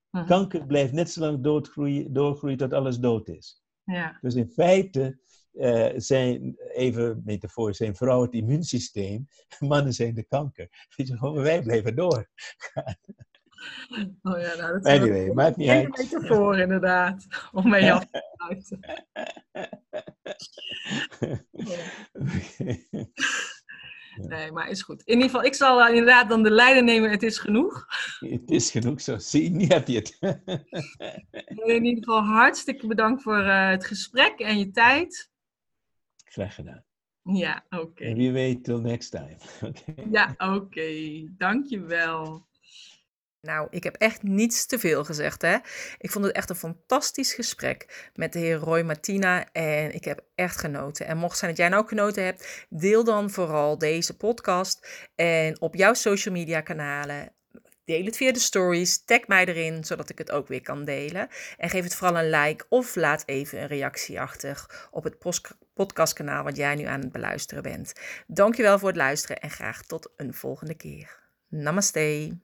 Hm. Kanker blijft net zo lang doodgroeien, doorgroeien tot alles dood is. Ja. Dus in feite uh, zijn, even metafoor, zijn vrouwen het immuunsysteem, mannen zijn de kanker. Weet je, wij blijven door. Oh ja, nou, dat anyway, maakt niet uit. Een metafoor inderdaad, om mee af te sluiten. Nee, maar is goed. In ieder geval, ik zal uh, inderdaad dan de leider nemen. Het is genoeg. Het is genoeg zo. Zie, nu heb je het. in ieder geval hartstikke bedankt voor uh, het gesprek en je tijd. Graag gedaan. Ja, oké. Okay. wie weet, till next time. Okay. Ja, oké. Okay. Dankjewel. Nou, ik heb echt niets te veel gezegd, hè. Ik vond het echt een fantastisch gesprek met de heer Roy Martina en ik heb echt genoten. En mocht zijn dat jij nou ook genoten hebt, deel dan vooral deze podcast en op jouw social media kanalen. Deel het via de stories, tag mij erin, zodat ik het ook weer kan delen. En geef het vooral een like of laat even een reactie achter op het podcastkanaal wat jij nu aan het beluisteren bent. Dankjewel voor het luisteren en graag tot een volgende keer. Namaste.